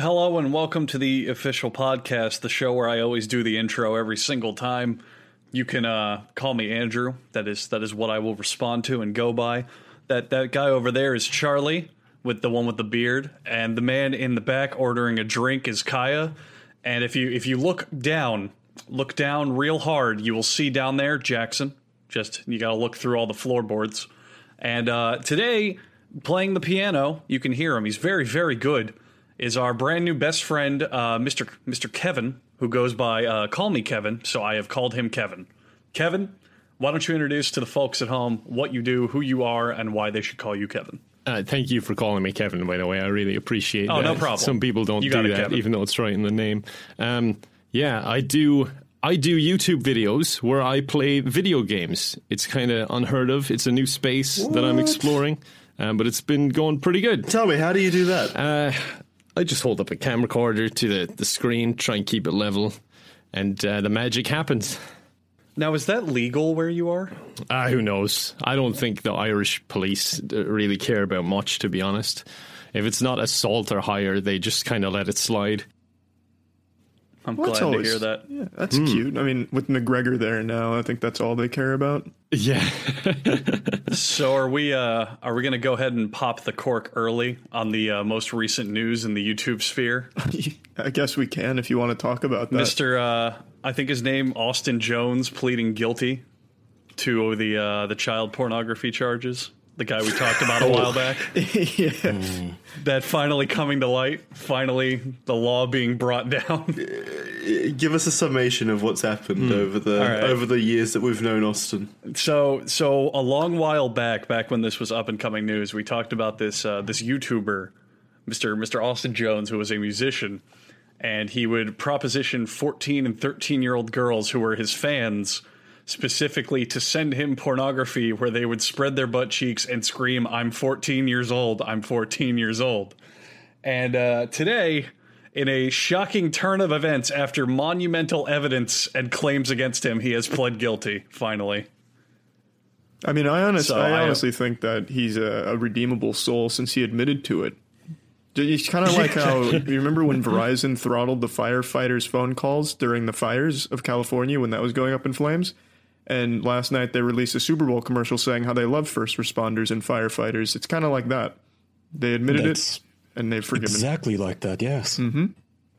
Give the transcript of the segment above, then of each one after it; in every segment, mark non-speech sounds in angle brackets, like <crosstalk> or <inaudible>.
Hello and welcome to the official podcast, the show where I always do the intro every single time. You can uh, call me Andrew. That is that is what I will respond to and go by. That that guy over there is Charlie with the one with the beard, and the man in the back ordering a drink is Kaya. And if you if you look down, look down real hard, you will see down there Jackson. Just you got to look through all the floorboards. And uh, today, playing the piano, you can hear him. He's very very good is our brand new best friend, uh, Mr. Mr. Kevin, who goes by uh, Call Me Kevin. So I have called him Kevin. Kevin, why don't you introduce to the folks at home what you do, who you are, and why they should call you Kevin? Uh, thank you for calling me Kevin. By the way, I really appreciate. It. Oh, that. no problem. Some people don't You do that, Kevin. even though it's right in the name. Um, yeah, I do. I do YouTube videos where I play video games. It's kind of unheard of. It's a new space that I'm exploring, um, but it's been going pretty good. Tell me, how do you do that? Uh, I just hold up a camera recorder to the, the screen, try and keep it level, and uh, the magic happens. Now, is that legal where you are? Ah, who knows? I don't think the Irish police uh, really care about much, to be honest. If it's not assault or higher, they just kind of let it slide. I'm Well, glad that's to hear that. Yeah, that's cute. I mean, with McGregor there now, I think that's all they care about. Yeah. <laughs> <laughs> So, are we? Uh, are we going to go ahead and pop the cork early on the uh, most recent news in the YouTube sphere? <laughs> I guess we can if you want to talk about that. Mister, uh, I think his name Austin Jones pleading guilty to the uh, the child pornography charges. The guy we talked about a <laughs> oh. while back. <laughs> yeah. Hmm. That finally coming to light. Finally, the law being brought down. <laughs> Uh, give us a summation of what's happened hmm. over the right. over the years that we've known Austin. So, so a long while back, back when this was up and coming news, we talked about this uh, this YouTuber, Mister Mister Austin Jones, who was a musician, and he would proposition fourteen and thirteen year old girls who were his fans, specifically to send him pornography where they would spread their butt cheeks and scream, "I'm 14 years old. I'm 14 years old." And uh, today, in a shocking turn of events, after monumental evidence and claims against him, he has pled guilty. Finally. I mean, I, honest, So I I- honestly think that he's a, a redeemable soul since he admitted to it. It's kind of <laughs> like how you remember when Verizon throttled the firefighters' phone calls during the fires of California when that was going up in flames. And last night they released a Super Bowl commercial saying how they love first responders and firefighters. It's kind of like that. They admitted That's it and they've forgiven. exactly like that. Yes.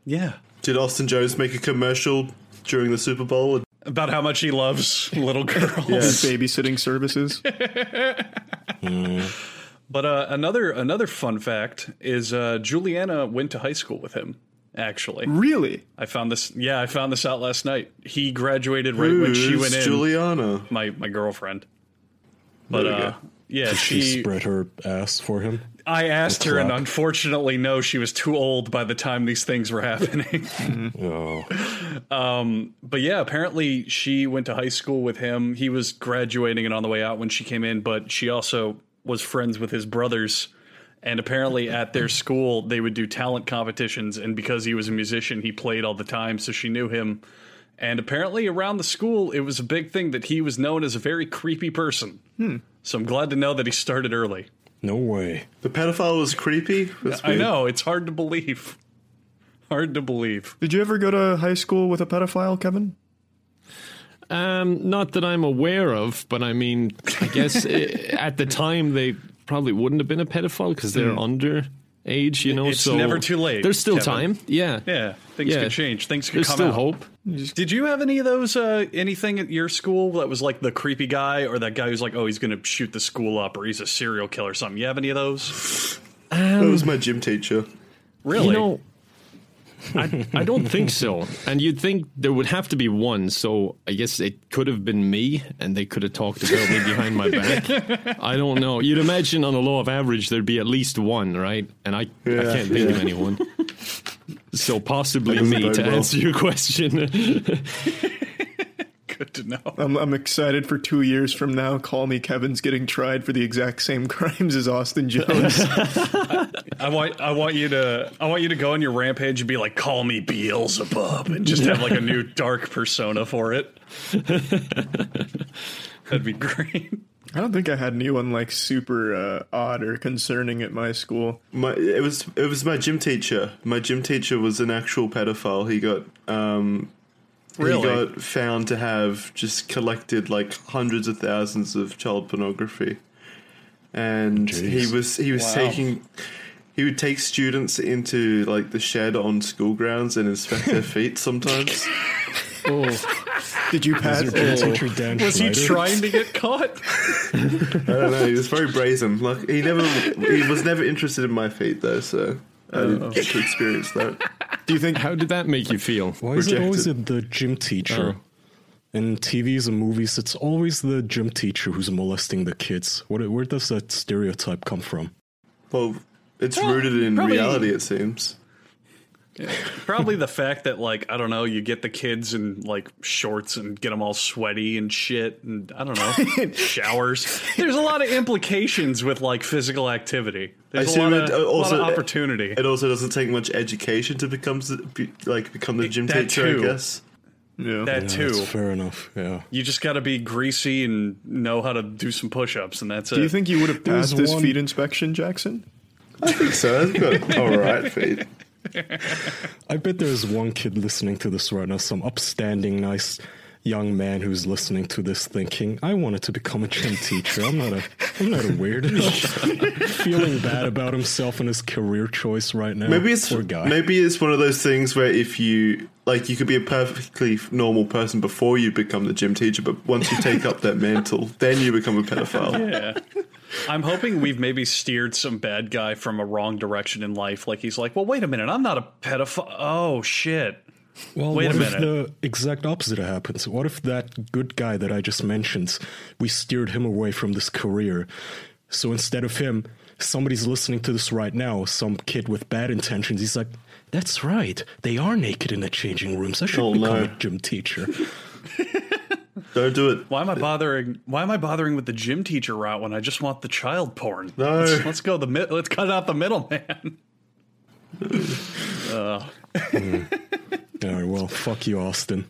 Yeah. Did Austin Jones make a commercial during the Super Bowl? About how much he loves little <laughs> girls. Yeah, <laughs> babysitting services. <laughs> But uh, another another fun fact is uh, Juliana went to high school with him. Actually, really? I found this. Yeah, I found this out last night. He graduated right when she went in. Juliana. My my girlfriend. But There we uh, go. yeah, She she. spread her ass for him. I asked her, and unfortunately, no, she was too old by the time these things were happening. <laughs> Oh, but yeah, apparently she went to high school with him. He was graduating and on the way out when she came in, but she also was friends with his brothers. And apparently at their school, they would do talent competitions. And because he was a musician, he played all the time. So she knew him. And apparently around the school, it was a big thing that he was known as a very creepy person. So I'm glad to know that he started early. no way. The pedophile was creepy. That's I weird. know, it's hard to believe. <laughs> Hard to believe. Did you ever go to high school with a pedophile, Kevin? Um, not that I'm aware of, but I mean, I guess <laughs> eh, at the time they probably wouldn't have been a pedophile because they're under age, you know. It's so never too late, There's still Kevin. time. Yeah. Yeah, things Yeah. could change. Things could There's come still out. hope. Did you have any of those? Uh, anything at your school that was like the creepy guy, or that guy who's like, oh, he's going to shoot the school up, or he's a serial killer or something? You have any of those? That was my gym teacher. Really? You know, I, I don't think so. And you'd think there would have to be one. So I guess it could have been me, and they could have talked about me behind my back. <laughs> I don't know. You'd imagine on a law of average there'd be at least one, right? And I, I can't think of anyone. So possibly me to well. answer your question. <laughs> Good to know. I'm, I'm excited for two years from now. Call me Kevin's getting tried for the exact same <laughs> crimes as Austin Jones. <laughs> I want, I want you to, I want you to go on your rampage and be like, call me Beelzebub, and just have like a new dark persona for it. <laughs> That'd be great. I don't think I had anyone like super uh, odd or concerning at my school. My it was it was my gym teacher. My gym teacher was an actual pedophile. He got um Really? he got found to have just collected like hundreds of thousands of child pornography. And he was he was Wow. taking he would take students into like the shed on school grounds and inspect their <laughs> feet sometimes. Did you pass? Is your oh. gym Was he trying to get caught? <laughs> I don't know. He was very brazen. Like he never, he was never interested in my feet though. So I oh, didn't get to experience that. <laughs> Do you think? How did that make you feel? Why is it always the gym teacher? Oh. In TVs and movies, it's always the gym teacher who's molesting the kids. What, where does that stereotype come from? Well, it's Well, rooted in probably- reality. It seems. <laughs> Probably the fact that like I don't know, you get the kids in like shorts and get them all sweaty and shit, and I don't know, <laughs> showers. There's a lot of implications with like physical activity. There's a assume lot, of, it, uh, lot also- of opportunity. It also doesn't take much education to become like become the gym That teacher. too. I guess. Yeah. that Yeah, too. that's fair enough. Yeah. You just got to be greasy and know how to do some push-ups, and that's it. Do you think you would have passed this one- feet inspection, Jackson? I think so. I've got <laughs> all right feet. I bet there's one kid listening to this right now, some upstanding, nice young man who's listening to this thinking, I wanted to become a gym teacher. I'm not a I'm not a weirdo. <laughs> Feeling bad about himself and his career choice right now. Maybe it's Poor guy. maybe it's one of those things where if you like, you could be a perfectly normal person before you become the gym teacher, but once you take up that mantle, then you become a pedophile. <laughs> Yeah. I'm hoping we've maybe steered some bad guy from a wrong direction in life. Like he's like, well, wait a minute, I'm not a pedophile. Oh shit. Well, Wait a what if the exact opposite happens? What if that good guy that I just mentioned, we steered him away from this career? So instead of him, somebody's listening to this right now, some kid with bad intentions, he's like, that's right. They are naked in the changing rooms. I should Oh, become no. a gym teacher. <laughs> Don't do it. Why am I bothering? Why am I bothering with the gym teacher route when I just want the child porn? No. Let's, let's go the mid. Let's cut out the middleman. <laughs> <laughs> All right, well, fuck you, Austin.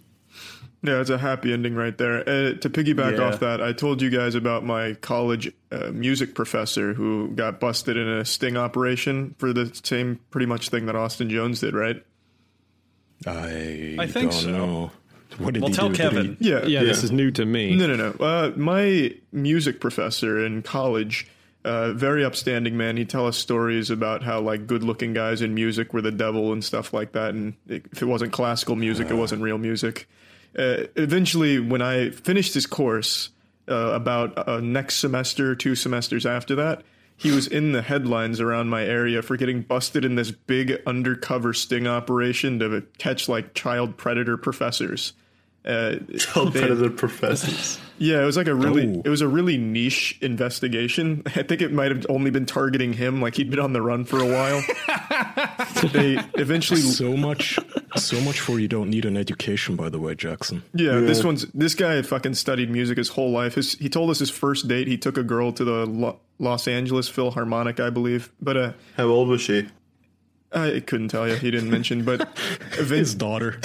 Yeah, it's a happy ending right there. Uh, to piggyback Yeah. off that, I told you guys about my college uh, music professor who got busted in a sting operation for the same pretty much thing that Austin Jones did, right? I, I think don't so. know. What did Well, he tell do? Kevin. he- Yeah. Yeah, this is new to me. No, no, no. Uh, my music professor in college, uh, very upstanding man. He'd tell us stories about how like good-looking guys in music were the devil and stuff like that. And if it wasn't classical music, it wasn't real music. Uh, eventually, when I finished his course, uh, about uh, next semester, two semesters after that, he was in the headlines around my area for getting busted in this big undercover sting operation to catch like child predator professors. Uh, Child they- predator professors. <laughs> yeah, it was like a really Oh. it was a really niche investigation. <laughs> I think it might have only been targeting him, like he'd been on the run for a while. <laughs> they eventually So much, so much for you don't need an education, by the way, Jackson. yeah, this one's this guy fucking studied music his whole life. His, he told us his first date he took a girl to the Lo- Los Angeles Philharmonic, I believe. But uh How old was she? I couldn't tell you. He didn't mention, but <laughs> His daughter. <laughs>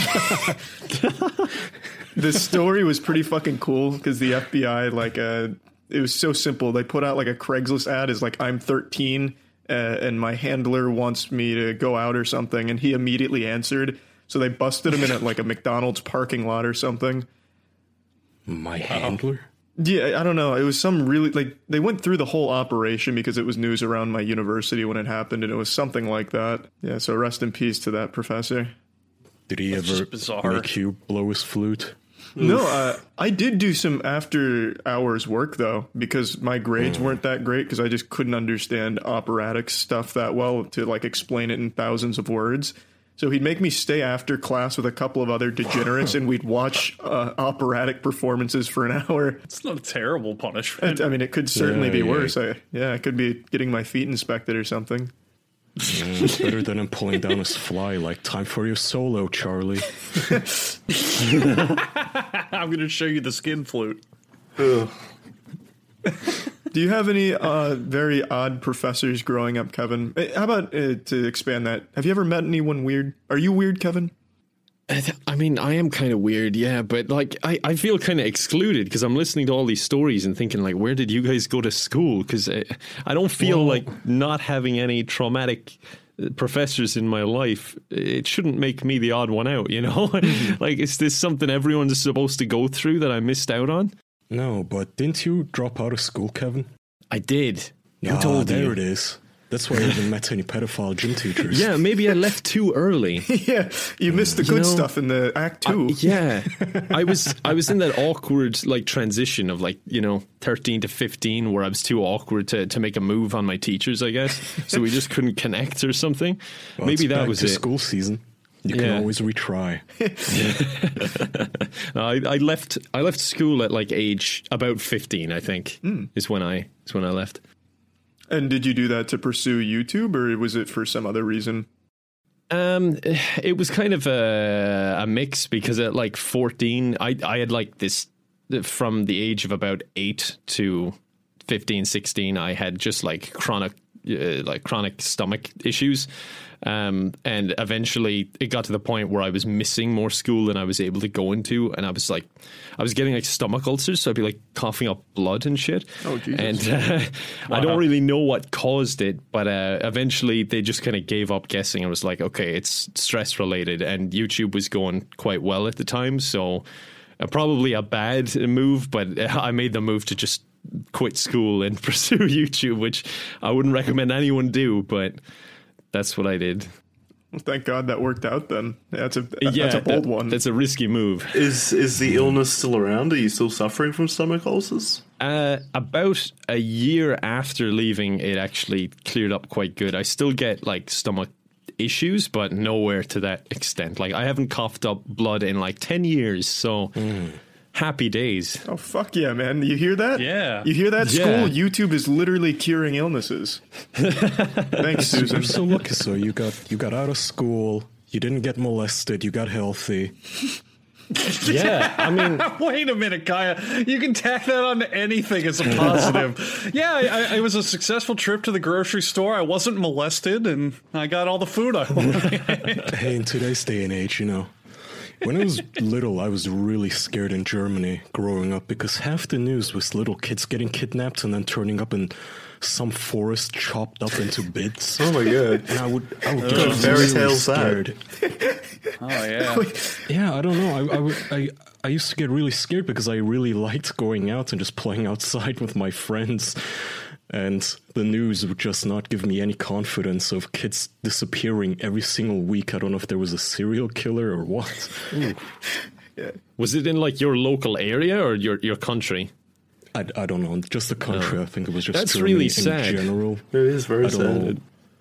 the story was pretty fucking cool because the FBI like uh it was so simple. They put out like a Craigslist ad is like I'm 13 uh, and my handler wants me to go out or something, and he immediately answered. So they busted him in at like a McDonald's parking lot or something. My handler. Yeah, I don't know. It was some really like they went through the whole operation because it was news around my university when it happened, and it was something like that. Yeah, so rest in peace to that professor. Did he just ever bizarre. make you blow his flute? No, uh, I did do some after hours work though because my grades weren't that great because I just couldn't understand operatic stuff that well to like explain it in thousands of words. So he'd make me stay after class with a couple of other degenerates, and we'd watch uh, operatic performances for an hour. It's not a terrible punishment. I mean, it could certainly Yeah, be yeah. worse. I, yeah, I could be getting my feet inspected or something. Mm, it's better than him pulling down his fly. Like time for your solo, Charlie. <laughs> I'm going to show you the skin flute. <laughs> Do you have any uh, very odd professors growing up, Kevin? Eh, How about uh, to expand that? Have you ever met anyone weird? Are you weird, Kevin? I mean, I am kind of weird, yeah, but like I, I feel kind of excluded because I'm listening to all these stories and thinking like, where did you guys go to school? Because I, I don't feel Well- like not having any traumatic professors in my life. It shouldn't make me the odd one out, you know. <laughs> like, is this something everyone's supposed to go through that I missed out on? No, but didn't you drop out of school, Kevin? I did. Who Ah, told there you? it is. That's why I haven't met any pedophile gym <laughs> teachers. Yeah, maybe I left too early. <laughs> yeah, you missed the good know, stuff in the act two. Yeah, <laughs> I was I was in that awkward like transition of like you know thirteen to fifteen where I was too awkward to, to make a move on my teachers, I guess. So we just couldn't connect or something. Well, Maybe it's that back was to it. school season. You can always retry. <laughs> I, I left I left school at like age about fifteen, I think, is when I is when I left. And did you do that to pursue YouTube, or was it for some other reason? Um, it was kind of a, a mix because at like 14, I, I had like this from the age of about eight to 15, 16, I had just like chronic, uh, like chronic stomach issues. Um, and eventually it got to the point where I was missing more school than I was able to go into. And I was like, I was getting like stomach ulcers. So I'd be like coughing up blood and shit. Oh, Jesus. And uh, <laughs> I don't really know what caused it, but uh, eventually they just kind of gave up guessing I was like, okay, it's stress related. And YouTube was going quite well at the time. So uh, probably a bad move, but I made the move to just quit school and <laughs> pursue <laughs> YouTube, which I wouldn't recommend anyone do, but that's what I did. Well, thank God that worked out. Then that's a yeah, that's a bold that- one. That's a risky move. Is is the illness still around? Are you still suffering from stomach ulcers? Uh, about a year after leaving, it actually cleared up quite good. I still get like stomach issues, but nowhere to that extent. Like I haven't coughed up blood in like ten years, so happy days. Oh fuck yeah, man! You hear that? Yeah. You hear that? Yeah. School YouTube is literally curing illnesses. <laughs> Thanks, Susan. I'm so lucky. So you got you got out of school. You didn't get molested. You got healthy. Yeah, I mean, <laughs> Wait a minute, Kaya. You can tack that on to anything as a <laughs> positive. yeah, I, I, it was a successful trip to the grocery store. I wasn't molested, and I got all the food I wanted. Hey, in today's day and age, you know, when I was little, I was really scared in Germany growing up because half the news was little kids getting kidnapped and then turning up in some forest chopped up into bits. Oh my god! And I would, I would of get fairy really tales that? scared. oh yeah. Yeah, I don't know. I, I, would- I, I used to get really scared because I really liked going out and just playing outside with my friends. And the news would just not give me any confidence of kids disappearing every single week. I don't know if there was a serial killer or what. <laughs> was it in like your local area or your your country? I, I don't know. Just the country. I think it was just That's Germany really in sad. general. It is very I don't sad. know.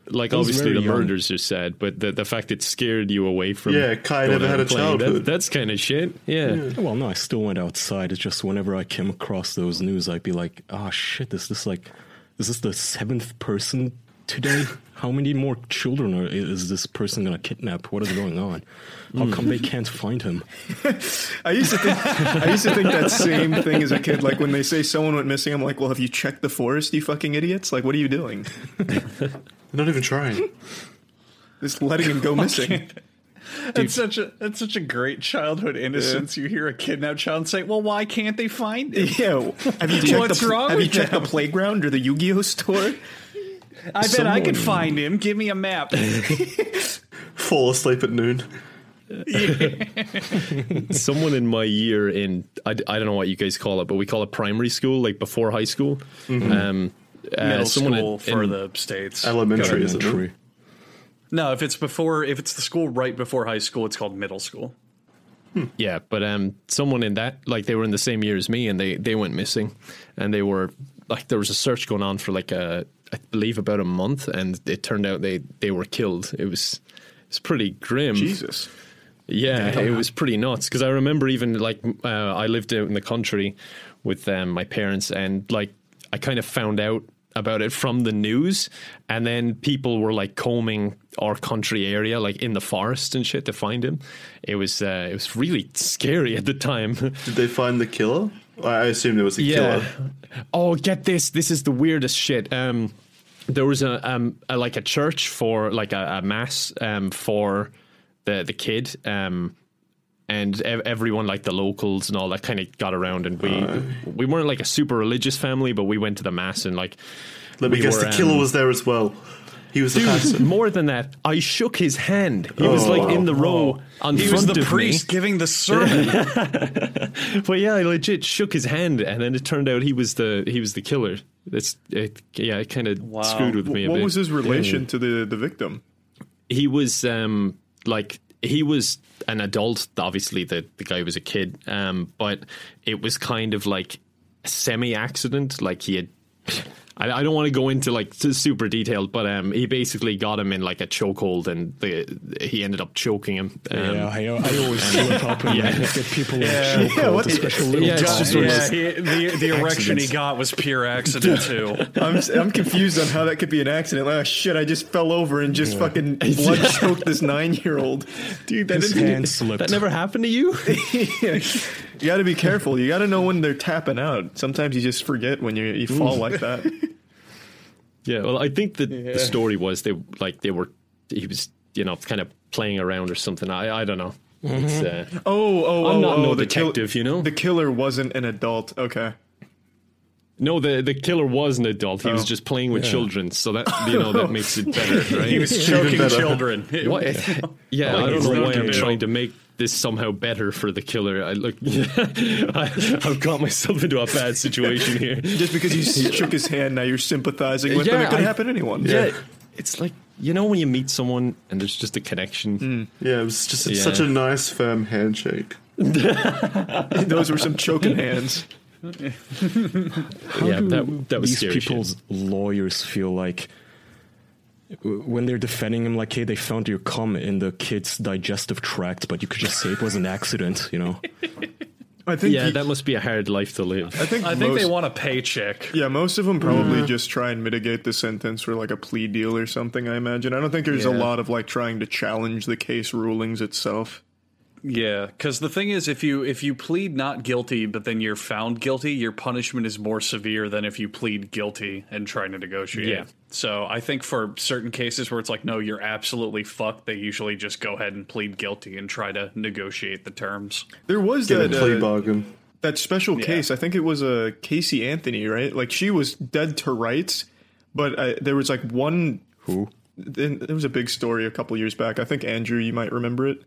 Like I was obviously the very young. murders are sad, but the the fact it scared you away from Yeah, Kai going never had a playing, that- childhood. that's kind of shit. Yeah. Well, no, I still went outside. It's just whenever I came across those news, I'd be like, "Ah, shit! Is this like, is this the seventh person today? <laughs> How many more children are, is this person gonna kidnap? What is going on? How come they can't find him? <laughs> I used to think I used to think that same thing as a kid. Like when they say someone went missing, I'm like, well, have you checked the forest, you fucking idiots? Like, what are you doing? You're <laughs> not even trying. Just letting him go missing. It's such a it's such a great childhood innocence. You hear a kidnapped child say, "Well, why can't they find him?" <laughs> Yeah. Have you <laughs> checked What's the wrong Have you with checked the playground or the Yu-Gi-Oh store? I bet I could find him. Give me a map. <laughs> Fall asleep at noon. Someone in my year in I, I don't know what you guys call it, but we call it primary school, like before high school. Um, uh, Middle someone in- school for in- the states. Elementary, isn't it? Elementary. No, if it's before, if it's the school right before high school, it's called middle school. Yeah, but um, someone in that, like they were in the same year as me, and they they went missing, and they were like there was a search going on for like a I believe about a month, and it turned out they they were killed. It was it's pretty grim. Jesus. Yeah, it was pretty nuts because I remember even like uh, I lived out in the country with um, my parents, and like I kind of found out about it from the news, and then people were like combing our country area, like in the forest and shit, to find him. It was uh, it was really scary at the time. Did they find the killer? I assume there was a killer. Oh, get this! This is the weirdest shit. Um, there was a um a, like a church for like a, a mass um for the the kid um and ev- everyone like the locals and all that kind of got around, and we we weren't like a super religious family, but we went to the mass and like. Let me we guess, were, the killer um, was there as well. He was the Dude, person. more than that, I shook his hand. He was like in the row on He front was the of priest giving the sermon. <laughs> But yeah, I legit shook his hand, and then it turned out he was the he was the killer. That's it, yeah, it kind of Wow. screwed with me a bit. What bit. was his relation to the the victim? he was um like he was an adult obviously the, the guy was a kid um but it was kind of like a semi accident like he had I, I don't want to go into like super detailed, but um, he basically got him in like a chokehold, and the, he ended up choking him. Um, yeah, I, I always <laughs> slip up and Yeah. get people Yeah. in chokehold, what the- especially little Yeah, guys. just one yeah, he, the the erection he got was pure accident too. <laughs> I'm I'm confused on how that could be an accident. Like, oh, shit, I just fell over and just fucking <laughs> blood choked this nine year old. Dude, that His didn't. hand slipped. that never happened to you? You got to be careful. You got to know when they're tapping out. Sometimes you just forget when you you fall like that. <laughs> yeah. Well, I think that the story was they like they were he was you know kind of playing around or something. I I don't know. It's, uh, Oh, oh, I'm oh, not oh, no the kill- detective, you know? The killer wasn't an adult. Okay. No, the the killer was an adult. He was Oh. just playing with children, so that you know that makes it better, <laughs> right? He was choking children. What? <laughs> Yeah, Like I don't know why I'm trying to make this somehow better for the killer. I look, <laughs> <laughs> I, I've got myself into a bad situation here. <laughs> Just because you shook his hand, now you're sympathizing with them. Yeah, It could I- happen to anyone. Yeah, it's like you know when you meet someone and there's just a connection. Mm. Yeah, it was just Yeah. such a nice, firm handshake. Those were some choking hands. How Yeah, do that- that was these scary shit. people's lawyers feel like w- when they're defending him? Like, hey, they found your cum in the kid's digestive tract, but you could just say it was an accident. You know? I think. Yeah, you- that must be a hard life to live. I think. I think most, they want a paycheck. Yeah, most of them probably mm. just try and mitigate the sentence for like a plea deal or something. I imagine. I don't think there's a lot of like trying to challenge the case rulings itself. Yeah, because the thing is, if you if you plead not guilty, but then you're found guilty, your punishment is more severe than if you plead guilty and try to negotiate. Yeah. So I think for certain cases where it's like, no, you're absolutely fucked, they usually just go ahead and plead guilty and try to negotiate the terms. There was Get that plea uh, bargain. that special case. I think it was a uh, Casey Anthony, right? Like she was dead to rights, but uh, there was like one. Who? Then there was a big story a couple years back. I think Andrew, you might remember it.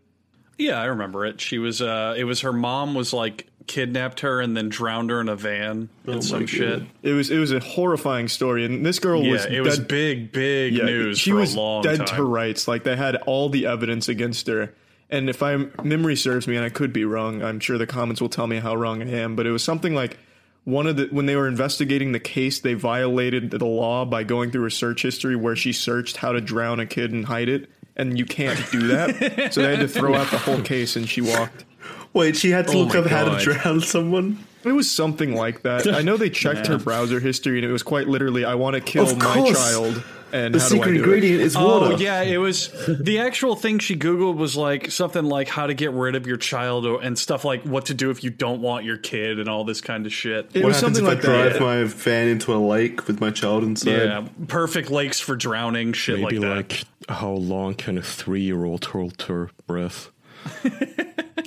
Yeah, I remember it. She was uh it was her mom was like kidnapped her and then drowned her in a van and some my shit. It was it was a horrifying story, and this girl Yeah, was it was dead, big, big yeah, news She for was a long dead time. to rights. Like they had all the evidence against her. And if I memory serves me, and I could be wrong, I'm sure the comments will tell me how wrong I am. But it was something like one of the when they were investigating the case, they violated the law by going through her search history where she searched how to drown a kid and hide it, and you can't do that. so they had to throw out the <laughs> whole case, and she walked. Wait, she had to Oh look my up how to drown someone? It was something like that. I know they checked her browser history, and it was quite literally, "I want to kill Of my course. child." And The how do I secret do it? ingredient is Oh water. yeah, it was the actual thing she googled was like something like how to get rid of your child or, and stuff like what to do if you don't want your kid and all this kind of shit. It What was happens something if like I drive that. my van into a lake with my child inside? yeah, perfect lakes for drowning, shit Maybe like that. like how long can a three-year-old hold her breath?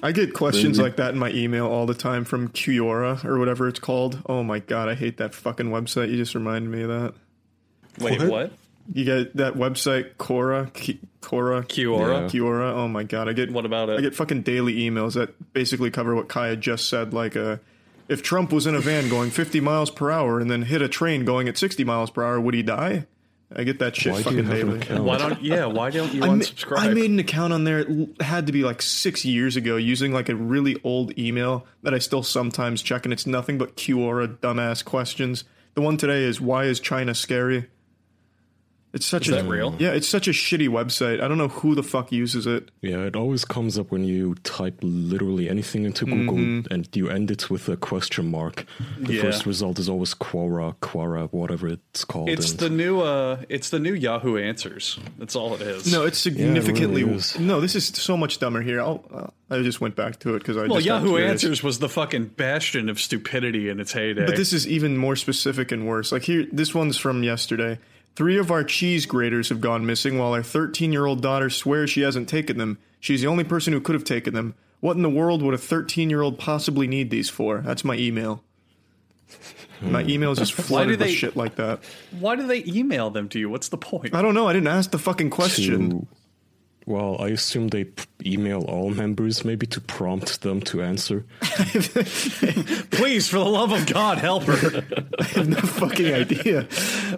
I get questions Maybe. like that in my email all the time from Quora or whatever it's called. Oh my god, I hate that fucking website. You just reminded me of that. Wait, What? what? You get that website Quora, Ki- Quora, Quora? Quora. Oh my god, I get What about it? I get fucking daily emails that basically cover what Kaya just said. Like, uh, if Trump was in a van going 50 miles per hour and then hit a train going at 60 miles per hour, would he die? I get that shit Why fucking have daily. Why don't yeah? Why don't you <laughs> I, ma- unsubscribe? I made an account on there. It had to be like six years ago using like a really old email that I still sometimes check, and it's nothing but Quora dumbass questions. The one today is why is China scary? It's such Is a that real? yeah. It's such a shitty website. I don't know who the fuck uses it. Yeah, it always comes up when you type literally anything into Google and you end it with a question mark. The Yeah. first result is always Quora, Quora, whatever it's called. it's and- the new uh it's the new Yahoo Answers. That's all it is. No, it's really significantly is. no. This is so much dumber here. I'll, uh, I just went back to it because I well, just got Yahoo. Answers was the fucking bastion of stupidity in its heyday. But this is even more specific and worse. Like here, this one's from yesterday. Three of our cheese graters have gone missing while our 13 year old daughter swears she hasn't taken them. She's the only person who could have taken them. What in the world would a 13 year old possibly need these for? That's my email. My email is just Why do flooded with they- shit like that. Why do they email them to you? What's the point? I don't know. I didn't ask the fucking question. To, well, I assume they p- email all members, maybe to prompt them to answer. <laughs> Please, for the love of God, help her. I have no fucking idea.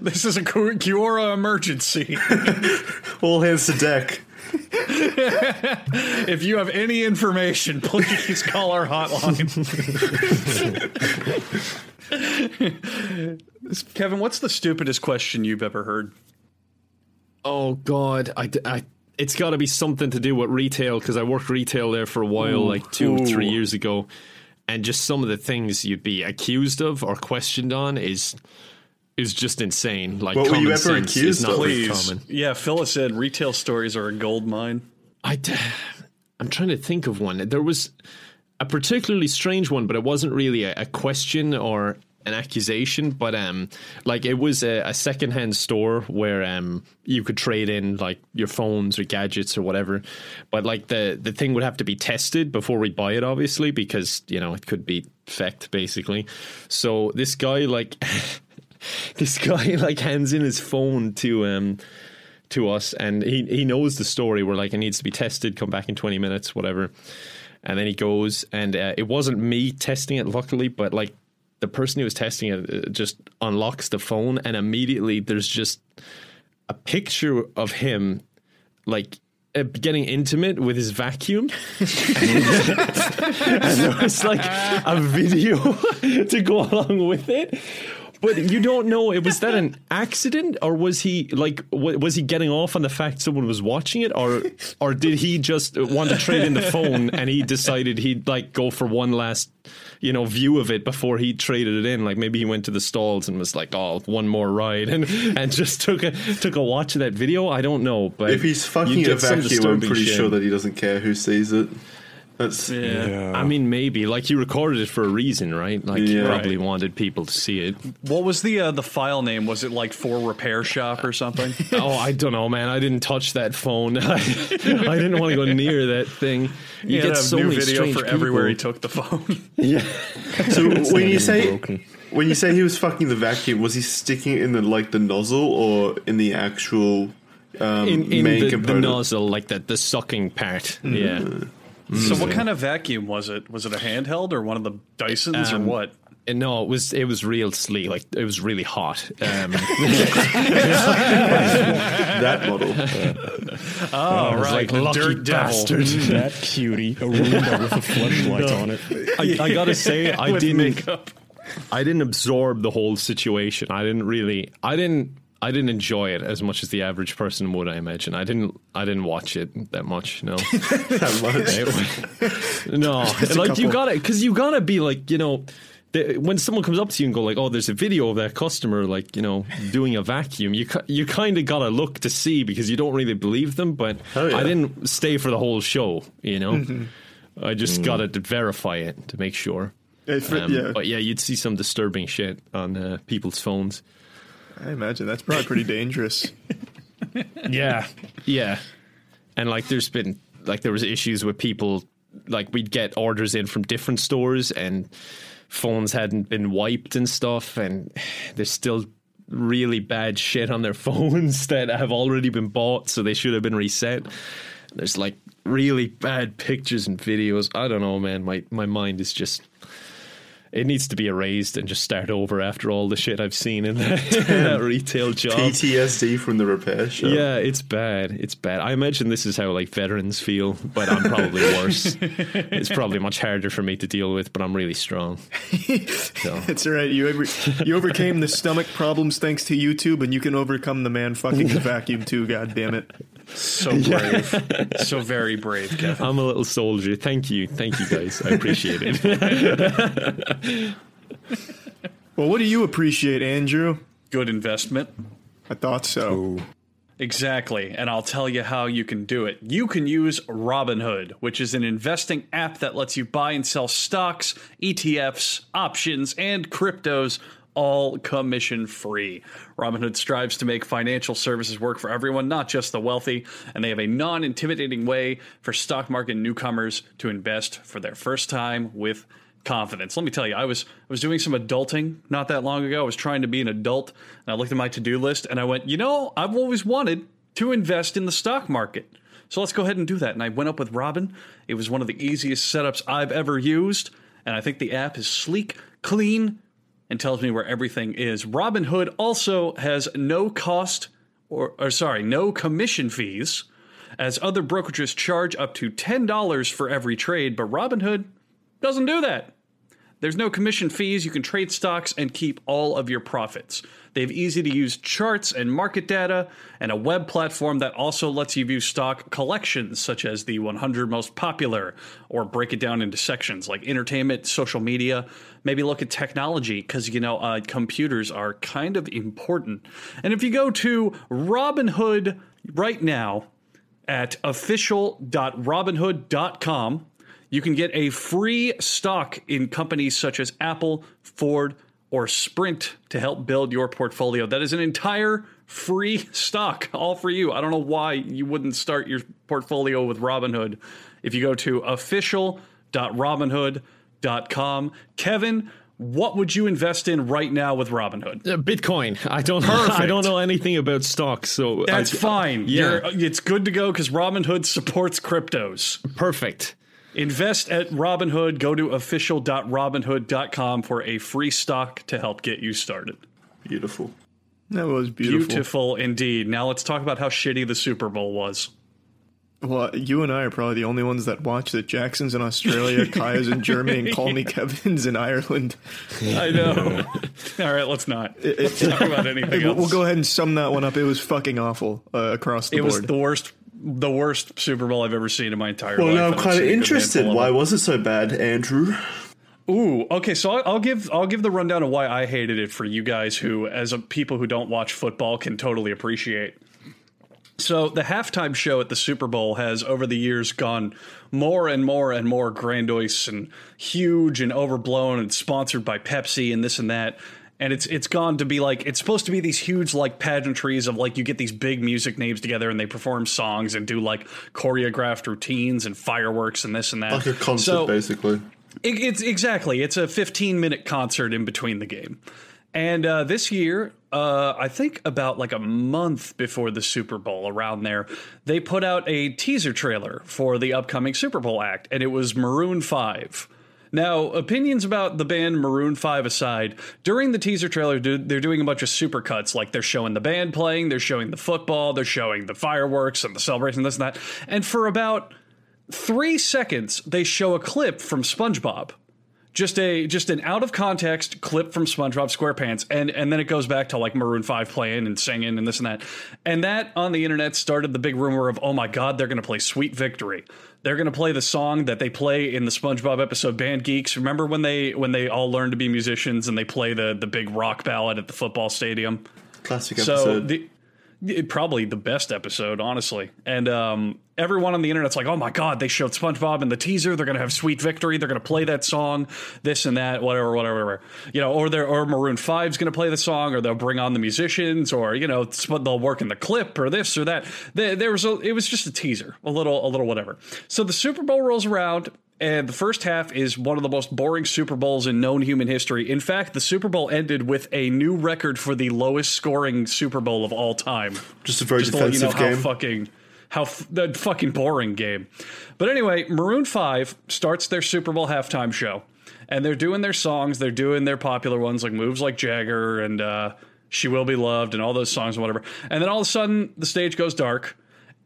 This is a Cu- Kiora emergency. All hands to deck. <laughs> if you have any information, please call our hotline. <laughs> Kevin, what's the stupidest question you've ever heard? Oh God, I, I it's got to be something to do with retail because I worked retail there for a while, like two, Ooh. three years ago, and just some of the things you'd be accused of or questioned on is is just insane. Like, What were you common ever sense accused of? Please. common. Yeah, Phyllis said retail stories are a gold mine. I, d- I'm trying to think of one. There was a particularly strange one, but it wasn't really a, a question or an accusation. But um, like it was a, a secondhand store where um you could trade in like your phones or gadgets or whatever. But like the the thing would have to be tested before we buy it, obviously, because you know it could be fecked basically. So this guy like. <laughs> this guy like hands in his phone to um to us and he he knows the story we're like it needs to be tested come back in 20 minutes whatever and then he goes and uh, it wasn't me testing it luckily but like the person who was testing it uh, just unlocks the phone and immediately there's just a picture of him like uh, getting intimate with his vacuum. <laughs> And there was like a video <laughs> to go along with it. But you don't know it was that an accident or was he like wa- was he getting off on the fact someone was watching it or or did he just want to trade in the phone and he decided he'd like go for one last you know view of it before he traded it in like maybe he went to the stalls and was like oh one more ride <laughs> and and just took a took a watch of that video I don't know but If he's fucking a vacuum, I'm pretty shit. sure that he doesn't care who sees it. That's Yeah. I mean, maybe like you recorded it for a reason, right? Like you Yeah. probably wanted people to see it. What was the uh, the file name? Was it like for repair shop or something? <laughs> oh, I don't know, man. I didn't touch that phone. <laughs> I, didn't want to go near that thing. You He had get so new many video strange for everywhere he took the phone. <laughs> Yeah, so when you say broken. when you say he was fucking the vacuum, was he sticking it in the like the nozzle or in the actual um, in, in main the, the nozzle, like the the sucking part. Yeah. So what kind of vacuum was it? Was it a handheld or one of the Dysons or Um, what? And no, it was it was real sleek. Like it was really hot. Um, <laughs> that model. <laughs> Oh, I was right, like, the lucky dirt devil. bastard. that cutie, a Roomba with a flashlight on it. <laughs> I, I gotta say, I didn't. makeup. I didn't absorb the whole situation. I didn't really. I didn't. I didn't enjoy it as much as the average person would. I imagine. I didn't. I didn't watch it that much. No. <laughs> that much. It- no, <laughs> like you gotta, because you gotta be like, you know, the, when someone comes up to you and go like, "Oh, there's a video of that customer like, you know, doing a vacuum," you you kind of gotta look to see because you don't really believe them. But Hell yeah. I didn't stay for the whole show, you know. I just gotta verify it to make sure. If it- Um, yeah, But yeah, you'd see some disturbing shit on uh, people's phones. I imagine that's probably pretty dangerous. <laughs> Yeah, yeah, and like there's been like there was issues with people like we'd get orders in from different stores and phones hadn't been wiped and stuff, and there's still really bad shit on their <laughs> phones that have already been bought, so they should have been reset. There's like really bad pictures and videos. I don't know, man. My my mind is just. It needs to be erased and just start over after all the shit I've seen in <laughs> that, in that retail job. PTSD from the repair shop. Yeah, it's bad. It's bad. I imagine this is how like veterans feel, but I'm probably <laughs> worse. it's probably much harder for me to deal with, but I'm really strong. So, <laughs> It's all right. You over, you overcame the stomach problems thanks to YouTube, and you can overcome the man fucking the vacuum too. God damn it! So <laughs> brave. so very brave, Kevin. I'm a little soldier. Thank you. Thank you guys. I appreciate it. <laughs> Well, what do you appreciate, Andrew? Good investment. I thought so. Exactly, and I'll tell you how you can do it. You can use Robinhood, which is an investing app that lets you buy and sell stocks, ETFs, options, and cryptos all commission free. Robinhood strives to make financial services work for everyone, not just the wealthy, and they have a non intimidating way for stock market newcomers to invest for their first time with confidence. Let me tell you, I was I was doing some adulting not that long ago. I was trying to be an adult, and I looked at my to-do list and I went, "You know, I've always wanted to invest in the stock market." So let's go ahead and do that. And I went up with Robin. It was one of the easiest setups I've ever used, and I think the app is sleek, clean, and tells me where everything is. Robinhood also has no cost or, or sorry, no commission fees, as other brokerages charge up to $10 for every trade, but Robinhood doesn't do that. There's no commission fees. You can trade stocks and keep all of your profits. They have easy to use charts and market data, and a web platform that also lets you view stock collections, such as the 100 most popular, or break it down into sections like entertainment, social media. Maybe look at technology, because, you know, uh, computers are kind of important. And if you go to Robinhood right now at official.robinhood.com, you can get a free stock in companies such as Apple, Ford, or Sprint to help build your portfolio. That is an entire free stock, all for you. I don't know why you wouldn't start your portfolio with Robinhood. If you go to official.robinhood.com, Kevin, what would you invest in right now with Robinhood? Uh, Bitcoin. I don't. I don't know anything about stocks, so That's I, fine. yeah. You're, it's good to go because Robinhood supports cryptos. Perfect. Invest at Robinhood. Go to official.robinhood.com for a free stock to help get you started. Beautiful. That was beautiful. Beautiful indeed. Now let's talk about how shitty the Super Bowl was. Well, you and I are probably the only ones that watch the Jackson's in Australia, <laughs> Kaya's in Germany, and Call <laughs> Me Kevin's in Ireland. I know. All right, let's not talk about anything We'll, else. we'll go ahead and sum that one up. It was fucking awful uh, across the it board. was the worst, the worst Super Bowl I've ever seen in my entire Well, life. now I'm kind of seen a good interested. Why was it so bad, Andrew? Ooh, okay. So I'll, I'll give I'll give the rundown of why I hated it for you guys who, as a people who don't watch football, can totally appreciate. So the halftime show at the Super Bowl has over the years gone more and more and more grandiose and huge and overblown and sponsored by Pepsi and this and that. And it's it's gone to be like it's supposed to be these huge like pageantries of like you get these big music names together and they perform songs and do like choreographed routines and fireworks and this and that. Like a concert, So- basically. it, it's exactly. It's a 15 minute concert in between the game. And uh, this year, uh, I think about like a month before the Super Bowl, around there, they put out a teaser trailer for the upcoming Super Bowl act, and it was Maroon 5. Now, opinions about the band Maroon 5 aside, during the teaser trailer, they're doing a bunch of supercuts. Like they're showing the band playing, they're showing the football, they're showing the fireworks and the celebration, this and that. And for about three seconds, they show a clip from SpongeBob. Just a just an out of context clip from SpongeBob SquarePants, and and then it goes back to like Maroon Five playing and singing and this and that, and that on the internet started the big rumor of oh my god they're going to play Sweet Victory, they're going to play the song that they play in the SpongeBob episode Band Geeks. Remember when they when they all learn to be musicians and they play the the big rock ballad at the football stadium? Classic So episode. the it- probably the best episode, honestly. And um, everyone on the internet's like, "Oh my god, they showed SpongeBob in the teaser. They're gonna have Sweet Victory. They're gonna play that song, this and that, whatever, whatever, whatever. You know, or they're or Maroon 5's gonna play the song, or they'll bring on the musicians, or you know, they'll work in the clip, or this or that. There, there was a, it was just a teaser, a little, a little whatever. So the Super Bowl rolls around. And the first half is one of the most boring Super Bowls in known human history. In fact, the Super Bowl ended with a new record for the lowest scoring Super Bowl of all time. Just a very Just to let you know defensive how game. fucking how f- that fucking boring game. But anyway, Maroon Five starts their Super Bowl halftime show, and they're doing their songs. They're doing their popular ones like "Moves Like Jagger" and uh, "She Will Be Loved" and all those songs and whatever. And then all of a sudden, the stage goes dark,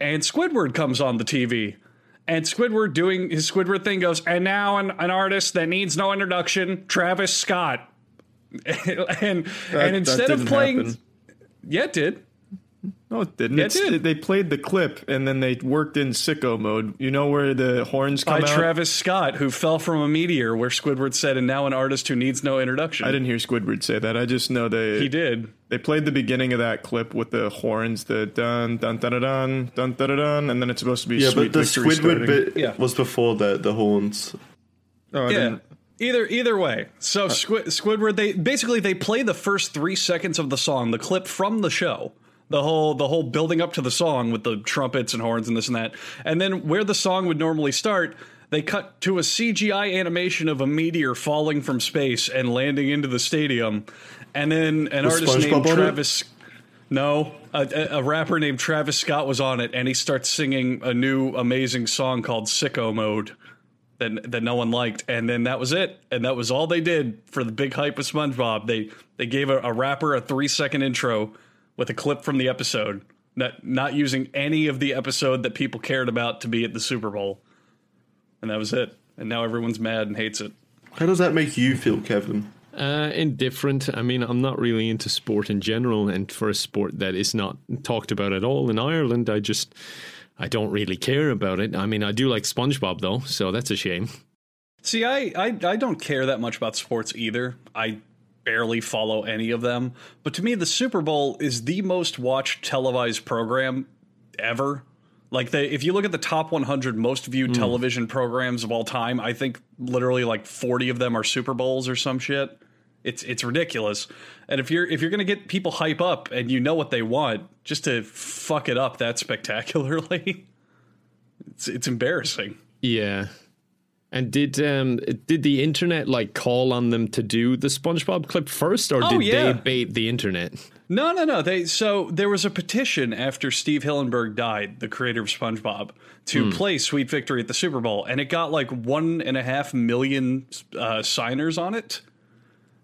and Squidward comes on the TV. And Squidward doing his Squidward thing goes, and now an, an artist that needs no introduction, Travis Scott. <laughs> and That- and instead of playing, happen. yeah, it did. No, it didn't. Yeah, it did. They played the clip and then they worked in sicko mode. You know where the horns come By out? Travis Scott, who fell from a meteor, where Squidward said, and now an artist who needs no introduction. I didn't hear Squidward say that. I just know they. He did. They played the beginning of that clip with the horns, the dun dun dun dun dun dun dun, dun and then it's supposed to be yeah, but the Squidward starting. bit yeah. was before the the horns. Oh, I yeah. Didn't. Either either way, so Squid, Squidward they basically they play the first three seconds of the song, the clip from the show, the whole the whole building up to the song with the trumpets and horns and this and that, and then where the song would normally start, they cut to a CGI animation of a meteor falling from space and landing into the stadium, and then an Was artist SpongeBob named? Travis. No, a, a a rapper named Travis Scott was on it, and he starts singing a new amazing song called "Sicko Mode." that that no one liked, and then that was it, and that was all they did for the big hype of SpongeBob. They they gave a, a rapper a three second intro with a clip from the episode, not not using any of the episode that people cared about to be at the Super Bowl, and that was it. And now everyone's mad and hates it. How does that make you feel, Kevin? Uh, indifferent. I mean, I'm not really into sport in general, and for a sport that is not talked about at all in Ireland, I just I don't really care about it. I mean, I do like SpongeBob though, so that's a shame. See, I, I I don't care that much about sports either. I barely follow any of them. But to me, the Super Bowl is the most watched televised program ever. Like the if you look at the top 100 most viewed hmm. television programs of all time, I think literally like 40 of them are Super Bowls or some shit. It's it's ridiculous. And if you're if you're going to get people hype up and you know what they want, just to fuck it up that <laughs> spectacularly, it's it's embarrassing. Yeah. And did um did the internet like call on them to do the SpongeBob clip first, or Oh, did yeah. they bait the internet? No, no, no. They so there was a petition after Steve Hillenburg died, the creator of SpongeBob, to play "Sweet Victory" at the Super Bowl, and it got like one and a half million uh, signers on it.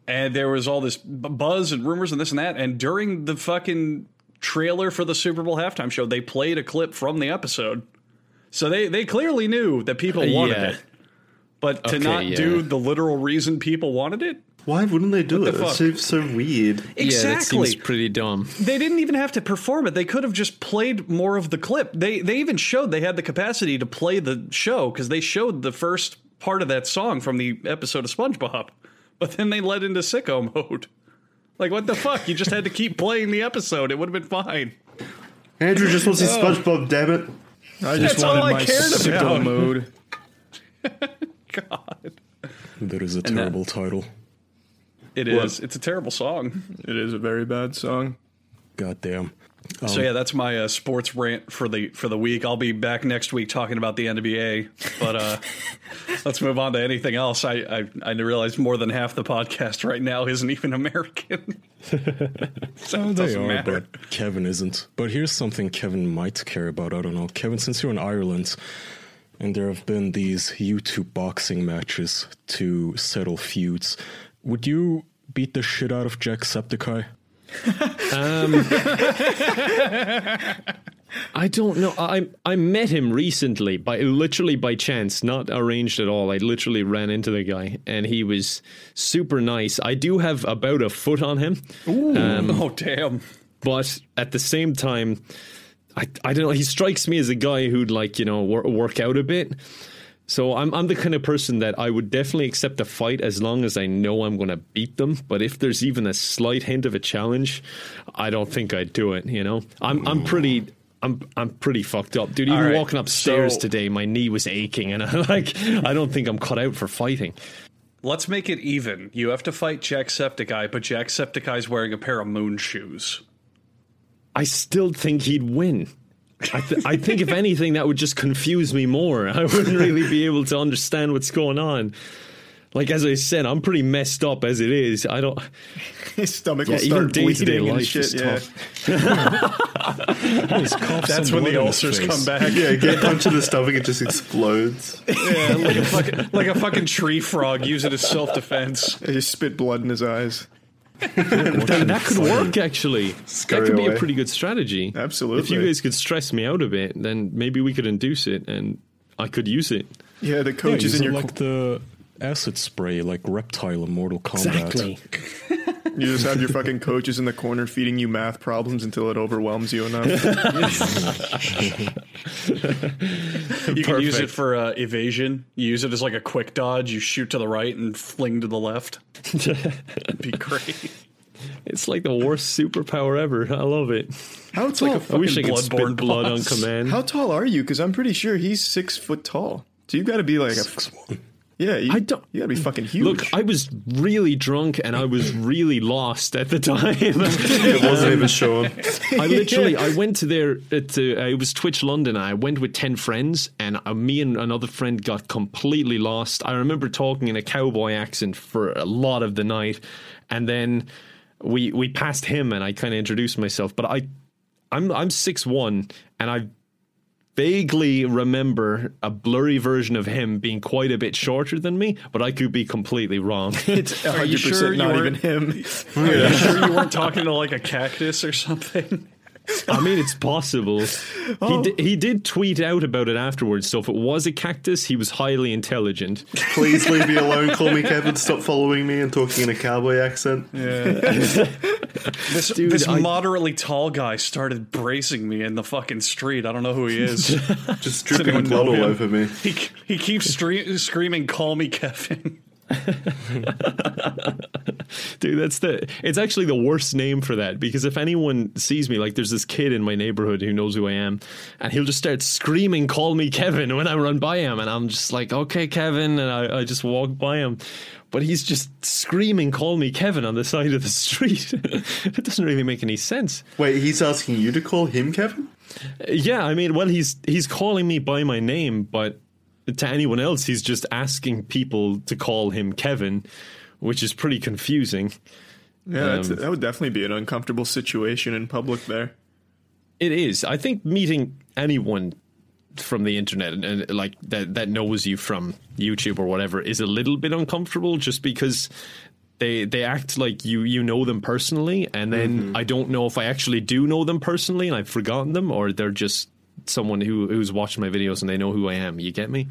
And there was all this buzz and rumors and this and that. And during the fucking trailer for the Super Bowl halftime show, they played a clip from the episode. So they they clearly knew that people wanted Yeah. it, but to Okay, not yeah. do the literal reason people wanted it. Why wouldn't they do What it? the It's fuck? so, so weird. Yeah, that Exactly. seems pretty dumb. they didn't even have to perform it. They could have just played more of the clip. They they even showed they had the capacity to play the show because they showed the first part of that song from the episode of SpongeBob. But then they led into sicko mode. Like what the fuck? You just had to keep playing the episode. It would have been fine. Andrew just wants his oh. SpongeBob, damn it. I just That's all wanted I my cared sicko about. mode. <laughs> God, That is a that- terrible title. it is. It's a terrible song. It is a very bad song. God damn. So yeah, that's my uh, sports rant for the for the week. I'll be back next week talking about the NBA. But uh, <laughs> let's move on to anything else. I, I I realize more than half the podcast right now isn't even American. <laughs> so it they doesn't are, matter. but Kevin isn't. But here's something Kevin might care about. I don't know. Kevin, since you're in Ireland, and there have been these YouTube boxing matches to settle feuds, would you beat the shit out of Jacksepticeye? Um, <laughs> I don't know. I I met him recently by literally by chance, not arranged at all. I literally ran into the guy, and he was super nice. I do have about a foot on him, <laughs> oh damn! but at the same time, I I don't know. He strikes me as a guy who'd like you know wor- work out a bit. So I'm I'm the kind of person that I would definitely accept a fight as long as I know I'm going to beat them. But if there's even a slight hint of a challenge, I don't think I'd do it. You know, I'm I'm pretty. I'm I'm pretty fucked up, dude. Even right, walking upstairs so- today, my knee was aching, and <laughs> I like I don't think I'm cut out for fighting. Let's make it even. You have to fight Jacksepticeye, but Jacksepticeye's wearing a pair of moon shoes. I still think he'd win. I, th- I think if anything, that would just confuse me more. <laughs> I wouldn't really be able to understand what's going on. Like as I said, I'm pretty messed up as it is. I don't. <laughs> His stomach Yeah, will even start day-to-day bleeding and life shit. is Yeah. tough. <laughs> That's when the ulcers come back. Yeah, get punched in the stomach, it just explodes. Yeah, like a fucking like a fucking tree frog. using it as self defense. He spit blood in his eyes. That could work actually. Scurry that could be away. a pretty good strategy. Absolutely. If you guys could stress me out a bit, then maybe we could induce it, and I could use it. Yeah, the Yeah, is in your. like the acid spray, like Reptile in Mortal Kombat. Exactly. <laughs> You just have your fucking coaches in the corner feeding you math problems until it overwhelms you enough. <laughs> <laughs> <laughs> You can use it for uh, evasion. You use it as like a quick dodge. You shoot to the right and fling to the left. It'd be great. <laughs> It's like the worst superpower ever. I love it. How tall? I wish I could spit blood on command. how tall are you? Because I'm pretty sure he's six foot tall. So you've got to be like a. Six one. Yeah, you, I don't- You gotta be fucking huge. Look, I was really drunk and I was really lost at the time. <laughs> It wasn't even Sean. I literally <laughs> I went to there to uh, it was Twitch London. I went with ten friends, and uh, me and another friend got completely lost. I remember talking in a cowboy accent for a lot of the night, and then we we passed him, and I kind of introduced myself. But I I'm I'm six one, and I vaguely remember a blurry version of him being quite a bit shorter than me, but I could be completely wrong. <laughs> it's Are you <laughs> 100% sure you not weren't- even him. <laughs> Are you sure you weren't talking to like a cactus or something? I mean, it's possible. He, oh. di- he did tweet out about it afterwards. So if it was a cactus, he was highly intelligent. Please <laughs> leave me alone. Call me Kevin. Stop following me and talking in a cowboy accent. <laughs> This Dude, this I- moderately tall guy started bracing me in the fucking street. I don't know who he is. Just dripping anyone blood all over me. he he keeps stre- screaming, "Call me Kevin." <laughs> Dude, that's the. It's actually the worst name for that because if anyone sees me, like there's this kid in my neighborhood who knows who I am, and he'll just start screaming, "Call me Kevin!" when I run by him, and I'm just like, "Okay, Kevin," and I, I just walk by him. But he's just screaming, "Call me Kevin!" on the side of the <laughs> street. it doesn't really make any sense. Wait, he's asking you to call him Kevin? Yeah, I mean, well, he's he's calling me by my name, but to anyone else, he's just asking people to call him Kevin, which is pretty confusing. Yeah, Um, that would definitely be an uncomfortable situation in public there. It is. I think meeting anyone from the internet and, and like that that knows you from YouTube or whatever is a little bit uncomfortable just because they they act like you you know them personally and then I don't know if I actually do know them personally and I've forgotten them or they're just someone who who's watching my videos and they know who I am. You get me?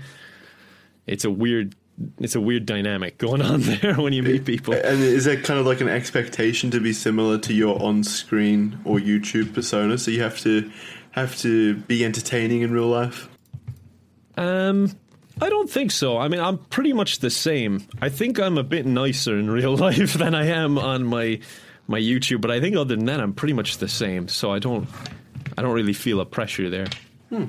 It's a weird it's a weird dynamic going on <laughs> there when you meet people. And is that kind of like an expectation to be similar to your on-screen or YouTube persona? So you have to have to be entertaining in real life. Um, I don't think so. I mean, I'm pretty much the same. I think I'm a bit nicer in real <laughs> life than I am on my my YouTube, but I think other than that, I'm pretty much the same. So I don't, I don't really feel a pressure there. Oh,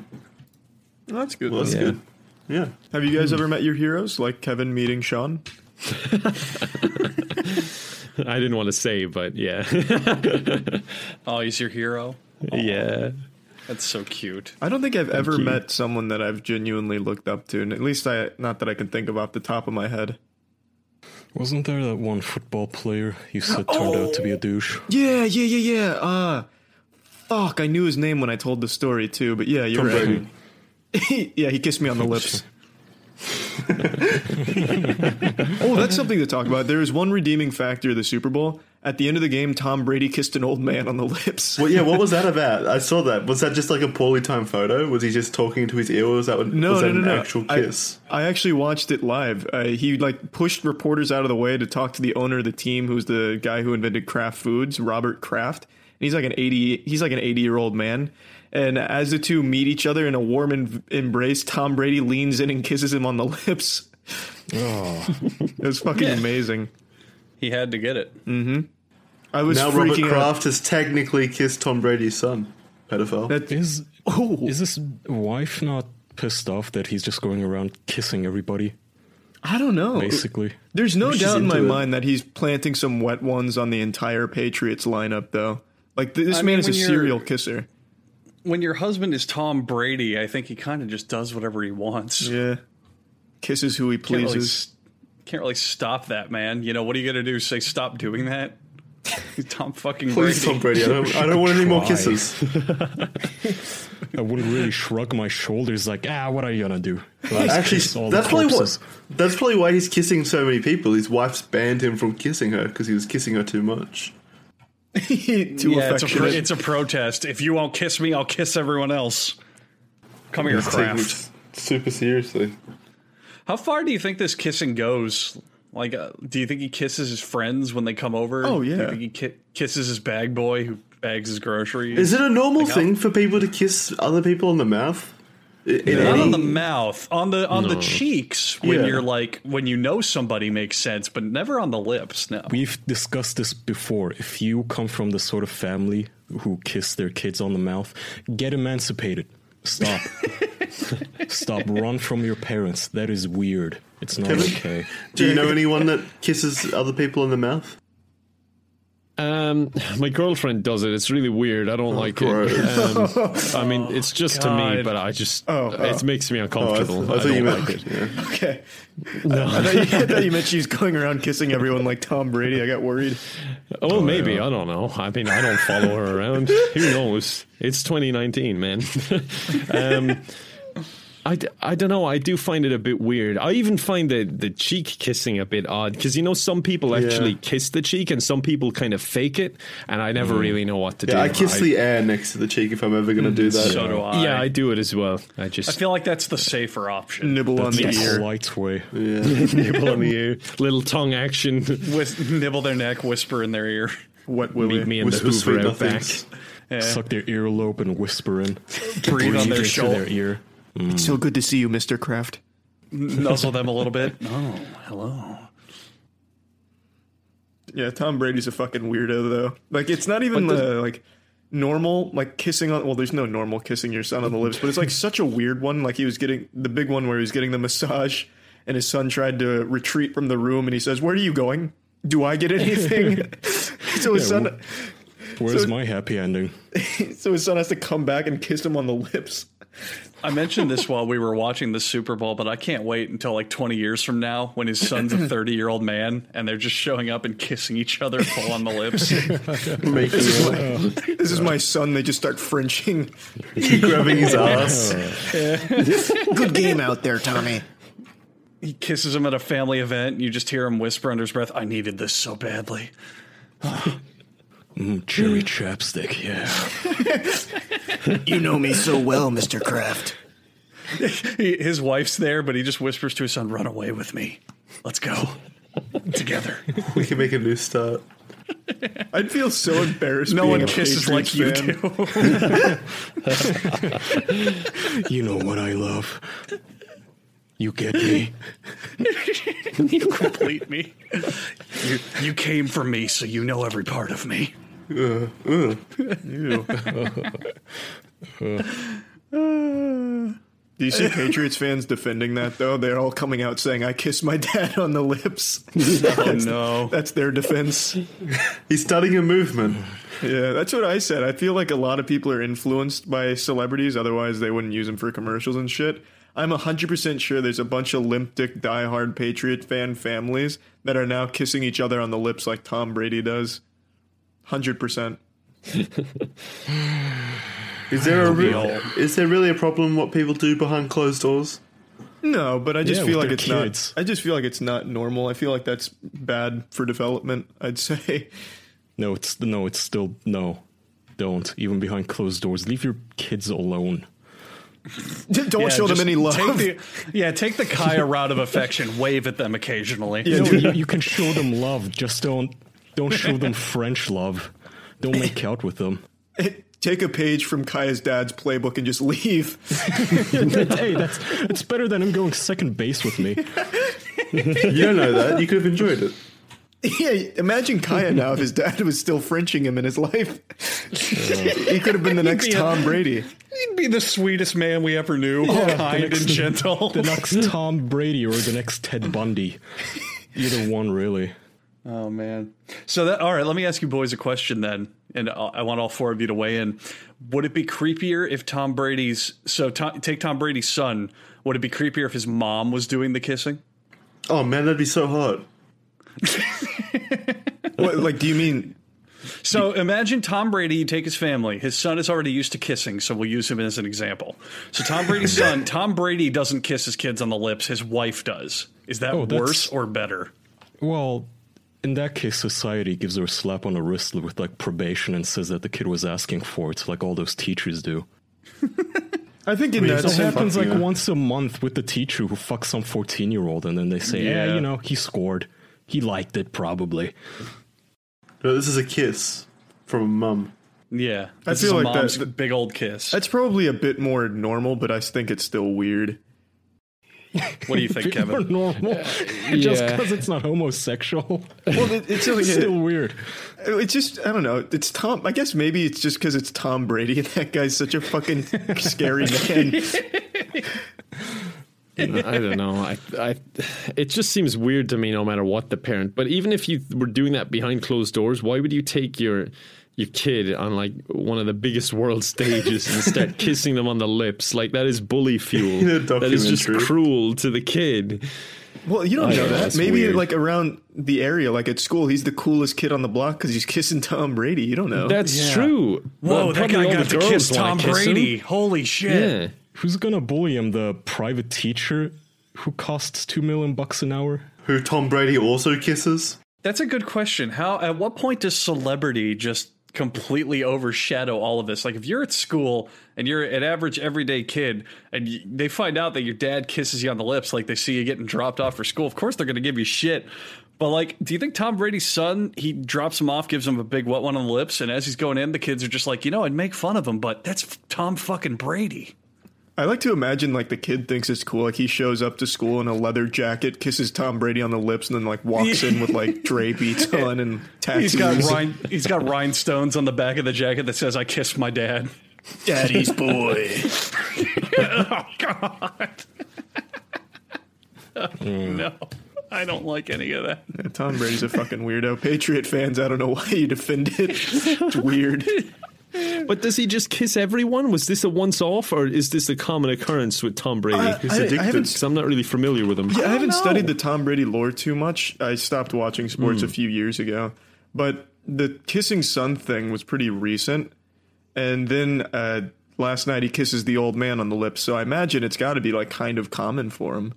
that's good. Well, that's Yeah. good. Yeah. Have you guys ever met your heroes, like Kevin meeting Sean? <laughs> I didn't want to say, but yeah, <laughs> Oh, he's your hero. yeah. That's so cute. I don't think I've ever you. met someone that I've genuinely looked up to, and at least I not that I can think of off the top of my head. Wasn't there that one football player you said turned out to be a douche? Yeah, yeah, yeah, yeah. Uh fuck, I knew his name when I told the story too, but yeah, you're Tom right. Brady. <laughs> yeah, he kissed me on the lips. <laughs> oh, that's something to talk about. There is one redeeming factor of the Super Bowl. At the end of the game, Tom Brady kissed an old man on the lips. Well, yeah. What was that <laughs> about? I saw that. Was that just like a poorly timed photo? Was he just talking to his ear? Or was that No, was no, that no, an no. actual I- kiss? I, actually watched it live. Uh, he like pushed reporters out of the way to talk to the owner of the team, who's the guy who invented Kraft Foods, Robert Kraft. And he's like an eighty. He's like an eighty-year-old man. And as the two meet each other in a warm em- embrace, Tom Brady leans in and kisses him on the <laughs> lips. Oh, It was fucking amazing. He had to get it. Mm-hmm. I was Now Robert freaking out. Kraft has technically kissed Tom Brady's son. Pedophile. That, is oh, is his wife not pissed off that he's just going around kissing everybody? I don't know. Basically, There's no She's doubt in my it. mind that he's planting some wet ones on the entire Patriots lineup, though. Like th- this I man mean, is a serial kisser. When your husband is Tom Brady, I think he kind of just does whatever he wants. Yeah, kisses who he Can't really, pleases. can't really stop that, man. You know what are you gonna do? Say stop doing that? <laughs> Tom fucking Please, Brady. Tom Brady. I don't, I don't want any more kisses. <laughs> I wouldn't really shrug my shoulders like, ah, what are you gonna do? Actually, Kiss all the that's probably what. That's probably why he's kissing so many people. His wife's banned him from kissing her because he was kissing her too much. <laughs> Too yeah, it's a, pro- it's a protest. If you won't kiss me, I'll kiss everyone else. Come here, He's taking it Kraft. super seriously. How far do you think this kissing goes? Like, uh, do you think he kisses his friends when they come over? Oh, Do you yeah. think he ki- kisses his bag boy who bags his groceries? Is it a normal Like, thing for people to kiss other people on the mouth? I- In Not any- on the mouth, on the on the cheeks when Yeah. you're like when you know somebody makes sense, but never on the lips. No, We've discussed this before. If you come from the sort of family who kiss their kids on the mouth, get emancipated. Stop. <laughs> Stop. Run from your parents. That is weird. It's not Kevin? okay. Do you know anyone that kisses other people in the mouth? Um, <laughs> my girlfriend does it. It's really weird. I don't like gross. it. Um, I mean, <laughs> it's just to me, but I just Oh, it makes me Oh, I, uncomfortable. I I, thought you don't meant. like it. <laughs> yeah. Okay. I, thought you, I thought you meant she's going around kissing everyone like Tom Brady. I got worried. Oh, maybe I don't know. I mean, I don't follow her around. Who knows? It's 2019, man. um, I, d- I don't know. I do find it a bit weird. I even find the, the cheek kissing a bit odd because you know some people actually Yeah. kiss the cheek and some people kind of fake it, and I never mm. really know what to do. I kiss the air next to the cheek if I'm ever going to do mm, that. So do I. Yeah, I do it as well. I just I feel like that's the safer option. Nibble on the That's ear. a polite way. <laughs> <laughs> nibble on the ear, little tongue action. Whis- nibble their neck, whisper in their ear. Wet willy. Meet me in Whisper the Hoover out back. Yeah. Suck their earlobe and whisper in. Breathe on their into shoulder. their ear. It's so good to see you, Mr. Kraft. Nuzzle them a little bit. <laughs> Oh, hello. Yeah, Tom Brady's a fucking weirdo though. Like it's not even the like normal like kissing on well there's no normal kissing your son on the lips, but it's like <laughs> such a weird one. Like he was getting the big one where he was getting the massage and his son tried to retreat from the room and he says, "Where are you going? Do I get anything?" <laughs> so his Yeah, son Where's So- my happy ending? <laughs> so his son has to come back and kiss him on the lips. I mentioned this while we were watching the Super Bowl, but I can't wait until like 20 years from now when his son's a <clears throat> 30 year old man and they're just showing up and kissing each other full on the lips. <laughs> Making out, This is my son. They just start Frenching. grabbing his <laughs> ass. Good game out there, Tommy. he kisses him at a family event. And you just hear him whisper under his breath, I needed this so badly. <sighs> Mm, cherry mm. chapstick, yeah. <laughs> You know me so well, Mr. Kraft. His wife's there, but he just whispers to his son, Run away with me. Let's go together. We can make a new start. I'd feel so embarrassed. No being one a kisses like Patriots you fan. do. <laughs> You know what I love. You get me. <laughs> you complete me. You, you came for me, so you know every part of me. <laughs> Do you see Patriots fans defending that though? They're all coming out saying, "I kissed my dad on the lips." <laughs> Oh, no. That's their defense. <laughs> He's starting a movement. Yeah, that's what I said. I feel like a lot of people are influenced by celebrities, otherwise they wouldn't use them for commercials and shit. I'm 100% sure there's a bunch of limp dick diehard Patriot fan families that are now kissing each other on the lips like Tom Brady does. 100%. Is there a be re- all- is there really a problem what people do behind closed doors? No, but I just Yeah, feel like it's kids. not. I just feel like it's not normal. I feel like that's bad for development. I'd say. No, it's no, it's still no. Don't even behind closed doors. Leave your kids alone. <laughs> Don't Yeah, show them any love. Take the, <laughs> yeah, take the Kaya route of affection. Wave at them occasionally. No, you, you can show them love. Just don't don't show them French love. Don't make out with them. <laughs> Take a page from Kaya's dad's playbook and just leave. <laughs> hey, that's it's better than him going second base with me. You don't know that. You could have enjoyed it. yeah, imagine Kaya now if his dad was still Frenching him in his life. he could have been the next be a- Tom Brady. He'd be the sweetest man we ever knew. kind next- and gentle. <laughs> The next Tom Brady or the next Ted Bundy. Either one, really. Oh man. So that all right. Let me ask you boys a question then, and I I want all four of you to weigh in. Would it be creepier if Tom Brady's so Tom, take Tom Brady's son? Would it be creepier if his mom was doing the kissing? Oh man, that'd be so hot. <laughs> What, like, do you mean? So imagine Tom Brady, you take his family. His son is already used to kissing, so we'll use him as an example. So Tom Brady's <laughs> son, Tom Brady doesn't kiss his kids on the lips. His wife does. Is that Oh, worse or better? Well, in that case, society gives her a slap on the wrist with like probation and says that the kid was asking for it, like all those teachers do. <laughs> I think in mean, that It happens like fucking- once a month with the teacher who fucks some 14 year old, and then they say, yeah. Yeah. you know, he scored. He liked it, probably. No, this is a kiss from a mum. Yeah, I feel is like that- mom's that- big old kiss. that's probably a bit more normal, but I think it's still weird. <laughs> What do you think, More Kevin? normal, <laughs> just yeah. because it's not homosexual. Well, it, it's like <laughs> Still weird. It's just I don't know. It's Tom. I guess maybe it's just because it's Tom Brady and that guy's such a fucking scary man. I don't know. I, I, it just seems weird to me, no matter what the parent. But even if you were doing that behind closed doors, why would you take your your kid on like one of the biggest world stages and start <laughs> kissing them on the lips? Like that is bully fuel. That is just cruel to the kid. Well, you don't I know know, that. it's Maybe weird. like around the area, like at school, he's the coolest kid on the block because he's kissing Tom Brady. You don't know. That's Yeah. true. Whoa, Well, that guy got to kiss Tom kiss him. Brady. Holy shit. Yeah. Who's gonna bully him? The private teacher who costs two million bucks an hour? Who Tom Brady also kisses? That's a good question. How at what point does celebrity just completely overshadow all of this? Like if you're at school and you're an average everyday kid and you, they find out that your dad kisses you on the lips like they see you getting dropped off for school, of course they're going to give you shit. But like, do you think Tom Brady's son, he drops him off, gives him a big wet one on the lips, and as he's going in, the kids are just like, you know, I'd make fun of him, but that's Tom fucking Brady. I like to imagine like the kid thinks it's cool. Like he shows up to school in a leather jacket, kisses Tom Brady on the lips, and then like walks in with like Dre beats <laughs> on and tattoos. He's got rind, he's got rhinestones on the back of the jacket that says "I kissed my dad." Daddy's boy. <laughs> <laughs> oh God! no, I don't like any of that. Yeah, Tom Brady's a fucking weirdo. Patriot fans, I don't know why you defend it. It's weird. But does he just kiss everyone? Was this a once off, or is this a common occurrence with Tom Brady? I- He's I- I addicted. haven't Because I'm not really familiar with him. Yeah, I haven't know. studied the Tom Brady lore too much. I stopped watching sports Hmm. a few years ago, but the kissing son thing was pretty recent. And then uh, last night he kisses the old man on the lips, so I imagine it's got to be like kind of common for him.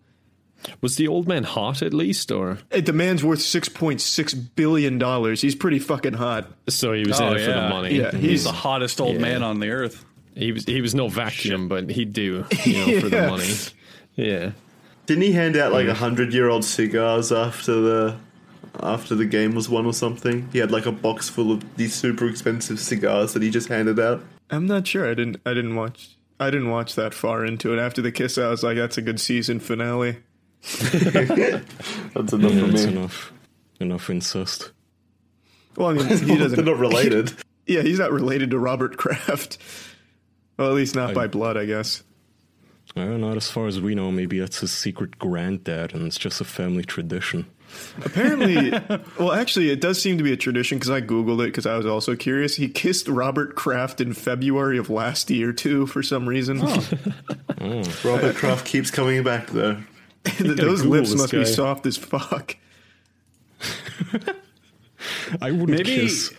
Was the old man hot at least, or the man's worth six point six billion dollars. He's pretty fucking hot. so he was Oh, in it for the oh, money? Yeah, He's he's the hottest old Yeah. man on the earth. He was he was no vacuum, but he'd do you know for the <laughs> Yeah. money. Yeah. Didn't he hand out like a hundred year old cigars after the after the game was won or something? He had like a box full of these super expensive cigars that he just handed out. I'm not sure. I didn't. I didn't watch. I didn't watch that far into it. After the kiss, I was like, "That's a good season finale." <laughs> That's enough Yeah, for it's me. enough. Enough incest. Well, I mean, <laughs> he They're doesn't. not related. <laughs> Yeah, he's not related to Robert Kraft. Well, at least not by blood, I guess. I don't know. As far as we know, maybe that's his secret granddad, and it's just a family tradition. Apparently, well, actually, it does seem to be a tradition because I googled it because I was also curious. He kissed Robert Kraft in February of last year too, for some reason. Oh. Robert Kraft keeps coming back though. <laughs> Those Google lips must guy. be soft as fuck. <laughs> I wouldn't Maybe- kiss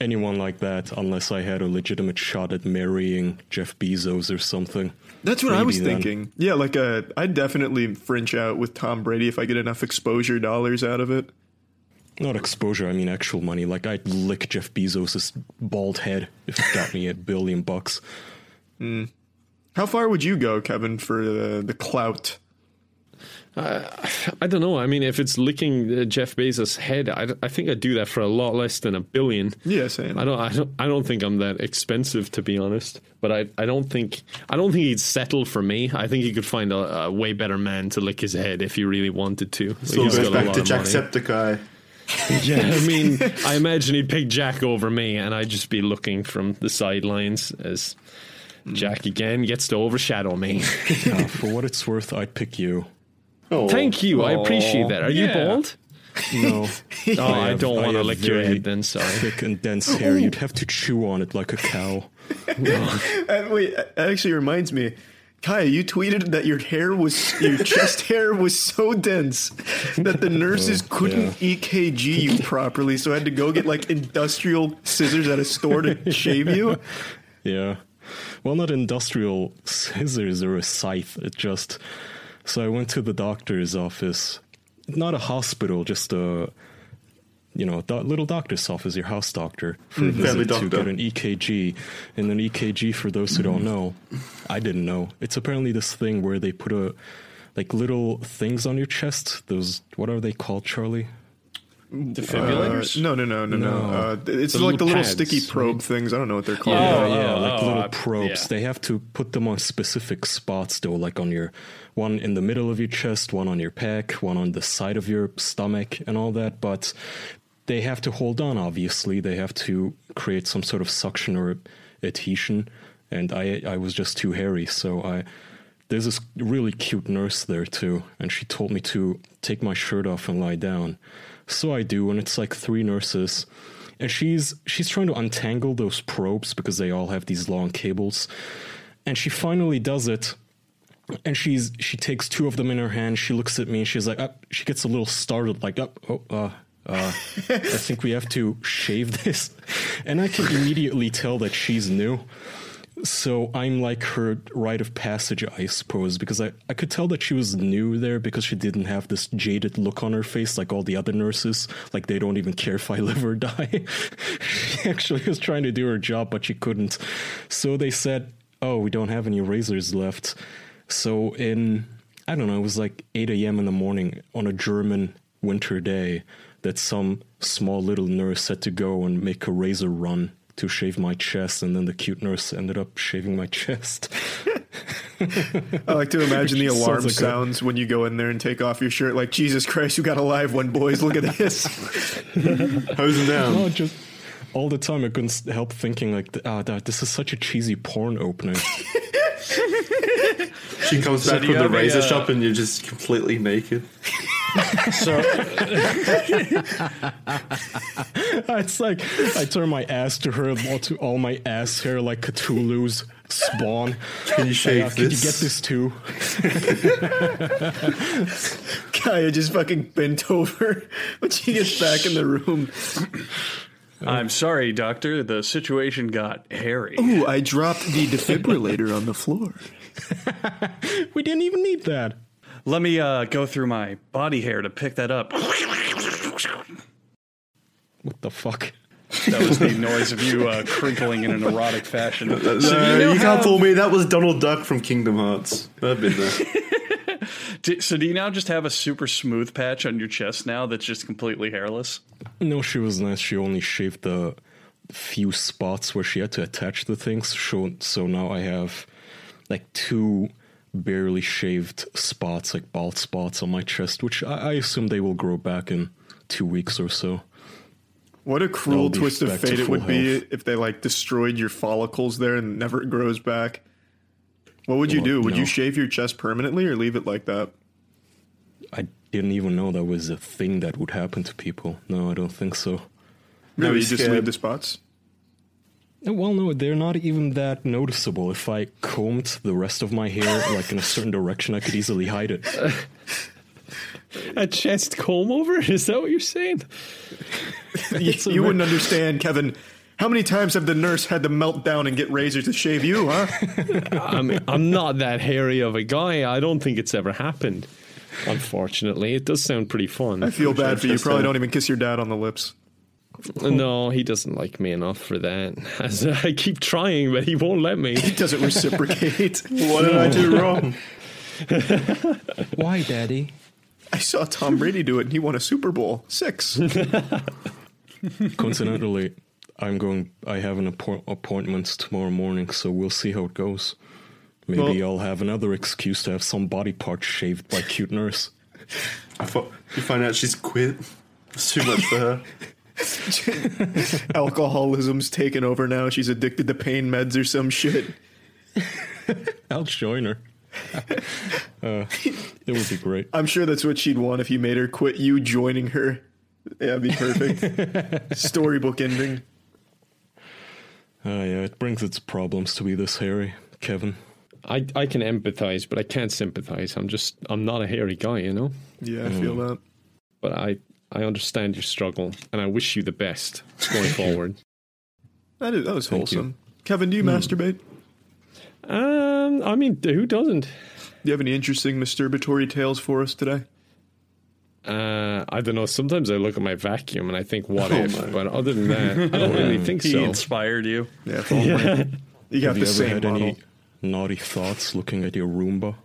anyone like that unless I had a legitimate shot at marrying Jeff Bezos or something. That's what I was then. thinking. Yeah, like uh, I'd definitely fringe out with Tom Brady if I get enough exposure dollars out of it. Not exposure, I mean actual money. Like I'd lick Jeff Bezos' bald head if it got me a billion bucks. <laughs> How far would you go, Kevin, for the the clout? I don't know. I mean, if it's licking uh, Jeff Bezos' head, I, I think I'd do that for a lot less than a billion. Yeah, same. I don't, I don't, I don't think I'm that expensive to be honest. But I, I don't think, I don't think he'd settle for me. I think he could find a, a way better man to lick his head if he really wanted to. Like, Still he's goes got a back lot to of money. Jacksepticeye. <laughs> Yeah, I mean, <laughs> I imagine he'd pick Jack over me, and I'd just be looking from the sidelines as Jack again gets to overshadow me. <laughs> Uh, for what it's worth, I'd pick you. Oh, Thank you, I appreciate that. Are you bald? No. <laughs> Oh, I, have- don't want to have lick your very head then. Sorry. Thick and dense hair. You'd have to chew on it like a cow. <laughs> <laughs> Uh, wait, it actually reminds me. Kaya, you tweeted that your hair was your chest hair was so dense that the nurses Oh, couldn't EKG you properly, so I had to go get like industrial scissors at a store to shave you. Yeah. Well, not industrial scissors or a scythe. It just. So I went to the doctor's office. Not a hospital, just a. You know, do- little doctor's office, your house doctor, for a mm-hmm. family visit to get an EKG. And an EKG, for those who don't know, I didn't know. It's apparently this thing where they put a like little things on your chest. Those what are they called, Charlie? Defibrillators? Uh, no, no, no, no, no. No. Uh, it's The like the little pads, sticky probe things. I don't know what they're called. Oh, yeah, yeah, oh, like oh, little I- probes. yeah. They have to put them on specific spots, though, like on your one in the middle of your chest, one on your pec, one on the side of your stomach, and all that. But they have to hold on. Obviously, they have to create some sort of suction or adhesion. And I, I was just too hairy, so I. There's this really cute nurse there too, and she told me to take my shirt off and lie down. So I do, and it's like three nurses. And she's she's trying to untangle those probes because they all have these long cables. And she finally does it. And she's she takes two of them in her hand. She looks at me and she's like up she gets a little startled like up oh uh uh, I <laughs> think we have to shave this, and I can immediately tell that she's new. So I'm like her rite of passage, I suppose, because I, I could tell that she was new there because she didn't have this jaded look on her face like all the other nurses. Like they don't even care if I live or <laughs> die. she actually was trying to do her job, but she couldn't. So they said, Oh, we don't have any razors left. So in, I don't know, it was like 8 a.m. in the morning on a German winter day that some small little nurse had to go and make a razor run to shave my chest, and then the cute nurse ended up shaving my chest. I like to imagine the <laughs> Sounds alarm like a- sounds when you go in there and take off your shirt. Like Jesus Christ, you got a live one, boys! Look at this. <laughs> Hose down. no, just all the time I couldn't help thinking like, ah, that this is such a cheesy porn opening. She comes back do from the have a, razor uh, shop and you're just completely naked. <laughs> So <laughs> it's like I turn my ass to her, all to all my ass hair like Cthulhu's spawn. Can you shave Uh, Can you get this too? <laughs> Kaya just fucking bent over when she gets back in the room. I'm sorry, doctor. The situation got hairy. Ooh, I dropped the defibrillator on the floor. <laughs> We didn't even need that. Let me uh, go through my body hair to pick that up. What the fuck? That was the noise of you uh, crinkling in an erotic fashion. No, So do you, now can't fool me. That was Donald Duck from Kingdom Hearts. I've been there. <laughs> do- so do you now just have a super smooth patch on your chest now that's just completely hairless? No, she was nice. She only shaved the few spots where she had to attach the things. So, so now I have like two barely shaved spots, like bald spots on my chest, which I, I assume they will grow back in two weeks or so. What a cruel twist of fate it would full be health. if they like destroyed your follicles there and never grows back. What would you Well, do? Would no. you shave your chest permanently or leave it like that? I didn't even know that was a thing that would happen to people. No, I don't think so. Really, be you just leave the spots? Well, no, they're not even that noticeable. If I combed the rest of my hair <laughs> like in a certain direction, I could easily hide it. A chest comb over? Is that what you're saying? <laughs> you you wouldn't understand, Kevin. How many times have the nurse had to melt down and get razors to shave you, huh? <laughs> I mean, I'm not that hairy of a guy. I don't think it's ever happened. Unfortunately, it does sound pretty fun. I feel bad for you. chest Probably don't even kiss your dad on the lips. <laughs> No, he doesn't like me enough for that. As <laughs> I keep trying, but he won't let me. He doesn't reciprocate. <laughs> What did I do wrong? Why, Daddy? I saw Tom Brady do it and he won a Super Bowl. Six. Coincidentally, I'm going. I have an appo- appointment tomorrow morning, so we'll see how it goes. Maybe Well- I'll have another excuse to have some body part shaved by cute nurse. I thought you find out she's quit. It's too much for her. <laughs> Alcoholism's taken over now. She's addicted to pain meds or some shit. I'll join her. uh, it would be great. I'm sure that's what she'd want if you made her quit you joining her. Yeah, that'd be perfect. <laughs> Storybook ending. Uh, yeah, it brings its problems to be this hairy, Kevin. I, I can empathize, but I can't sympathize. I'm just I'm not a hairy guy, you know. Yeah, I feel that. But I I understand your struggle, and I wish you the best going forward. That, is, that was Thank you. wholesome. Kevin, do you masturbate? Um, I mean, who doesn't? Do you have any interesting masturbatory tales for us today? Uh, I don't know. Sometimes I look at my vacuum and I think, what Oh if? my. But other than that, I don't really <laughs> think He so. inspired you. Yeah, if only. <laughs> You got Have the you ever same had model. any naughty thoughts looking at your Roomba?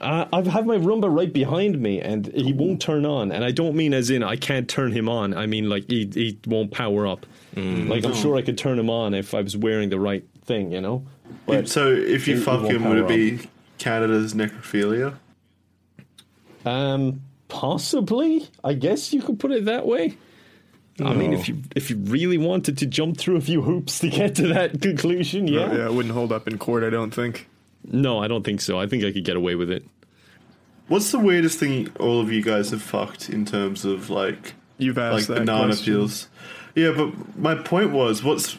Uh, I have my Roomba right behind me, and he won't turn on. And I don't mean as in I can't turn him on. I mean like he he won't power up. Like I'm sure I could turn him on if I was wearing the right thing, you know. But so if you fuck him, would it be counted as necrophilia? um, possibly, I guess you could put it that way. I mean, if you if you really wanted to jump through a few hoops to get to that <laughs> conclusion, yeah. Yeah, it wouldn't hold up in court, I don't think. No, I don't think so. I think I could get away with it. What's the weirdest thing all of you guys have fucked in terms of like You've like asked that banana question. peels? Yeah, but my point was, what's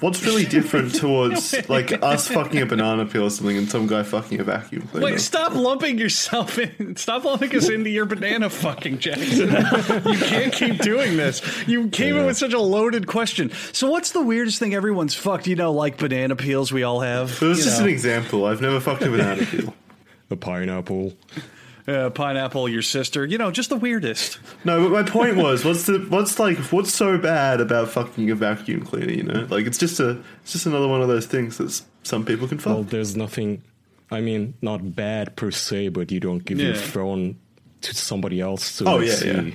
what's really different <laughs> towards like us fucking a banana peel or something and some guy fucking a vacuum cleaner? Wait, stop lumping yourself in. Stop lumping us into your banana fucking, Jackson. you can't keep doing this. You came in with such a loaded question. So, what's the weirdest thing everyone's fucked? You know, like banana peels we all have. It was just know. an example. I've never fucked a banana peel. A pineapple. Uh, pineapple, your sister. You know, just the weirdest. No, but my point was, what's the what's like what's so bad about fucking a vacuum cleaner? You know, like it's just a it's just another one of those things that some people can fuck. Well, there's nothing. I mean, not bad per se, but you don't give your Yeah. phone to somebody else to Oh, yeah, see. yeah.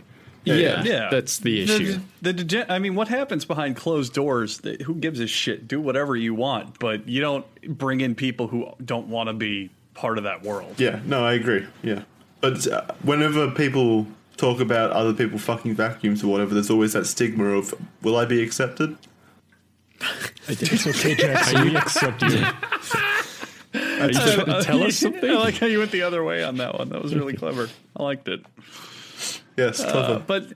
Yeah, Yeah, that's the issue. The, the dege- I mean, what happens behind closed doors? th- Who gives a shit? Do whatever you want, but you don't bring in people who don't want to be part of that world. Yeah, no, I agree. Yeah, but uh, whenever people talk about other people fucking vacuums or whatever, there's always that stigma of, will I be accepted? It's okay, Jackson. we accept you. Are you trying to tell us <laughs> something? I like how you went the other way on that one. That was really clever. I liked it. Yes, Uh, but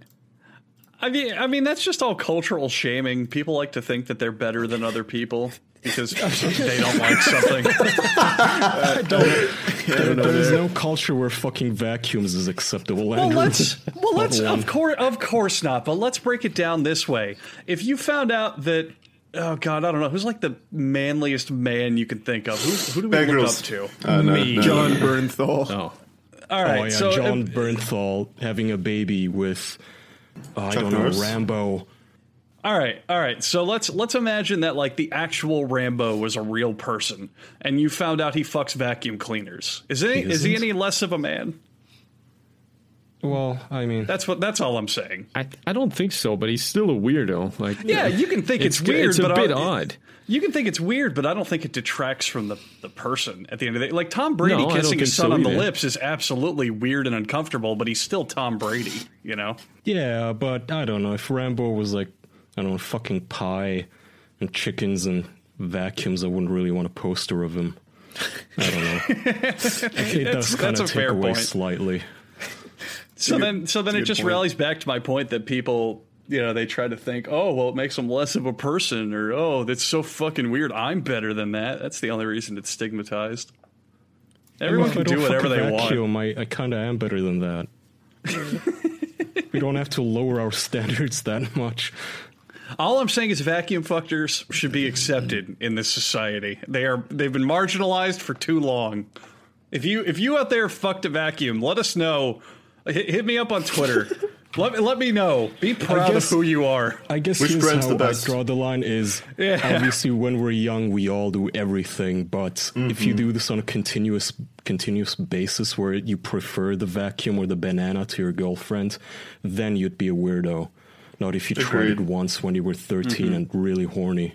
I mean, I mean that's just all cultural shaming. People like to think that they're better than other people because they don't like something. <laughs> I don't. There is no culture where fucking vacuums is acceptable. Well, Andrew. let's well let's <laughs> of course of course not. But let's break it down this way. If you found out that oh god, I don't know who's like the manliest man you can think of. Who who do we Bear look up to? Uh, no, Me. no. Jon Bernthal. Oh, All right, oh yeah, so Jon um, Bernthal having a baby with uh, I don't know Norris? Rambo. All right, all right. So let's let's imagine that like the actual Rambo was a real person, and you found out he fucks vacuum cleaners. Is he is he isn't? any less of a man? Well, I mean, That's what that's all I'm saying. I, I don't think so, but he's still a weirdo. Like, Yeah, you can think it's, it's weird. It's a but bit I- odd. You can think it's weird, but I don't think it detracts from the, the person at the end of the day. Like Tom Brady No, kissing his son so on the lips is absolutely weird and uncomfortable, but he's still Tom Brady, you know? yeah, but I don't know if Rambo was like I don't know fucking pie and chickens and vacuums. I wouldn't really want a poster of him. I don't know. it does kind that's a of take fair away point. slightly. So then so then it just point. rallies back to my point that people you know, they try to think, oh, well, it makes them less of a person, or oh, that's so fucking weird. I'm better than that. That's the only reason it's stigmatized. Everyone If I can do whatever fuck a they want. I, I kind of am better than that. <laughs> we don't have to lower our standards that much. All I'm saying is vacuum fuckers should be accepted in this society. They are they've been marginalized for too long. If you if you out there fucked a vacuum, let us know. Hit, hit me up on Twitter. <laughs> let, me- let me know. Be proud guess- of who you are. I guess Which here's how the I best? draw the line is <laughs> Yeah. obviously when we're young we all do everything, but if you mm-hmm. do this on a continuous continuous basis where you prefer the vacuum or the banana to your girlfriend, then you'd be a weirdo. Not if you tried it once when you were 13 and really horny.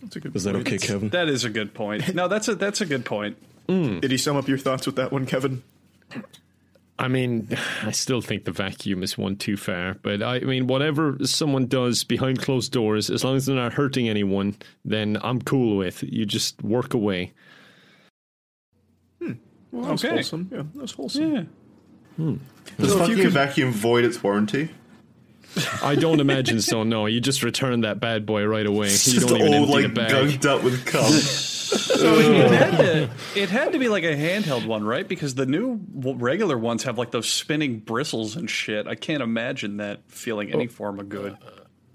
That's a good Is that point. okay, Kevin? That is a good point. <laughs> No, that's a that's a good point. Mm. Did he sum up your thoughts with that one, Kevin? I mean, <sighs> I still think the vacuum is one too far. But I mean, whatever someone does behind closed doors, as long as they're not hurting anyone, then I'm cool with. You just work away. Hmm. Well, that's Okay. wholesome. Yeah, that's wholesome. Yeah. Hmm. Hmm. Does So if you fucking could- vacuum void its warranty? I don't imagine so. No, you just return that bad boy right away. You Just don't even all empty like the bag. gunked up with cum. <laughs> So it had to it had to be like a handheld one, right? Because the new regular ones have like those spinning bristles and shit. I can't imagine that feeling any oh. form of good.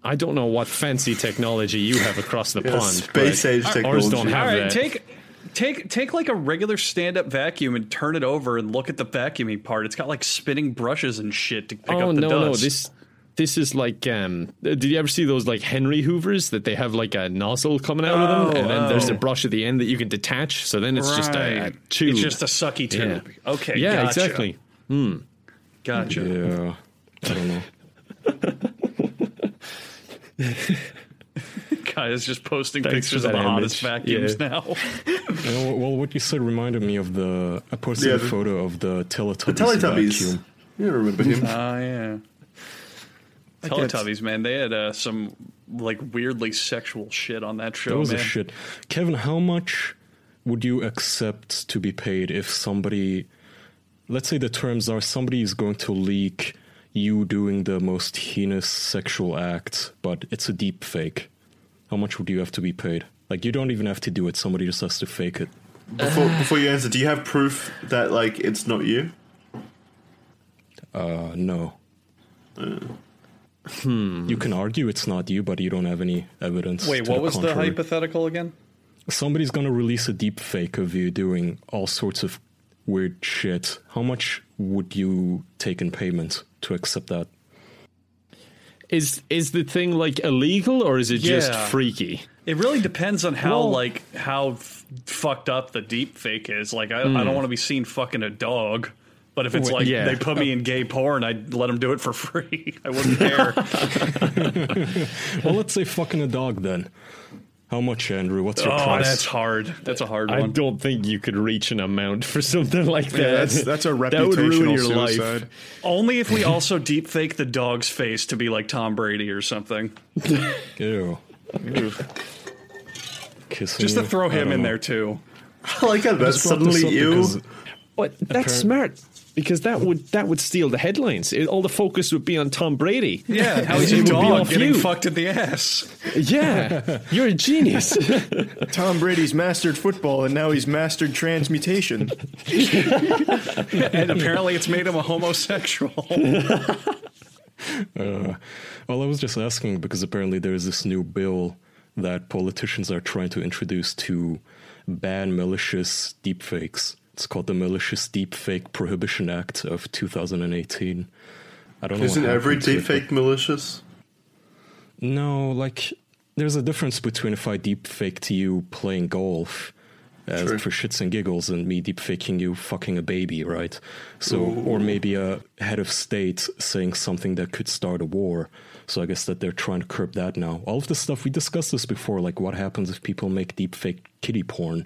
I don't know what fancy technology you have across the Yeah, pond. space but age Ours don't have All right, that. take take take like a regular stand up vacuum and turn it over and look at the vacuuming part. It's got like spinning brushes and shit to pick oh up the no, dust. no! This this is like um did you ever see those like henry hoovers that they have like a nozzle coming out of them and then there's a oh. brush at the end that you can detach so then it's just a, a tube It's just a sucky tube. Yeah. Okay. yeah gotcha. exactly Gotcha. Yeah, I don't know. <laughs> Guy is just posting Thanks pictures of the that hottest vacuums Yeah. now. <laughs> You know, well, what you said reminded me of the. I posted Yeah, a photo of the The Teletubbies, Teletubbies. vacuum. You remember him? Oh yeah. Teletubbies, man, they had uh, some like weirdly sexual shit on that show, That was man. a shit. Kevin, how much would you accept to be paid if somebody, let's say the terms are somebody is going to leak you doing the most heinous sexual act, but it's a deep fake? How much would you have to be paid? Like you don't even have to do it; somebody just has to fake it. Before, before you answer, do you have proof that like it's not you? Uh, no. You can argue it's not you, but you don't have any evidence. Wait, to what was the contrary. hypothetical again? somebody's going to release a deep fake of you doing all sorts of weird shit. How much would you take in payment to accept that? is is the thing like illegal or is it just freaky It really depends on how Well- like how f- fucked up the deep fake is. Like, I, Hmm. I don't want to be seen fucking a dog. But if it's like yeah. they put me in gay porn, I'd let them do it for <laughs> free. I wouldn't care. <laughs> Well, let's say fucking a dog then. How much, Andrew? What's your oh, price? that's hard. That's a hard I one. I don't think you could reach an amount for something like that. Yeah, that's that's a <laughs> That would ruin reputational your life. suicide. Only if we also deep fake the dog's face to be like Tom Brady or something. Ew. Kissing Just to throw him in know. there too. I like how that's Just brought this suddenly you. because But that's smart because that would that would steal the headlines. It, all the focus would be on Tom Brady. Yeah, <laughs> how is It your be dog off getting you. fucked in the ass? Yeah, you're a genius. <laughs> Tom Brady's mastered football, and now he's mastered transmutation. <laughs> and apparently it's made him a homosexual. Uh, well, I was just asking because apparently there is this new bill that politicians are trying to introduce to ban malicious deepfakes. It's called the Malicious Deepfake Prohibition Act of 2018. I don't know. Isn't every to it, deepfake malicious? No, like there's a difference between if I deepfake to you playing golf. As True. for shits and giggles, and me deepfaking you fucking a baby, right? So, or maybe a head of state saying something that could start a war. So, I guess that they're trying to curb that now. All of this stuff we discussed this before, like what happens if people make deepfake kitty porn?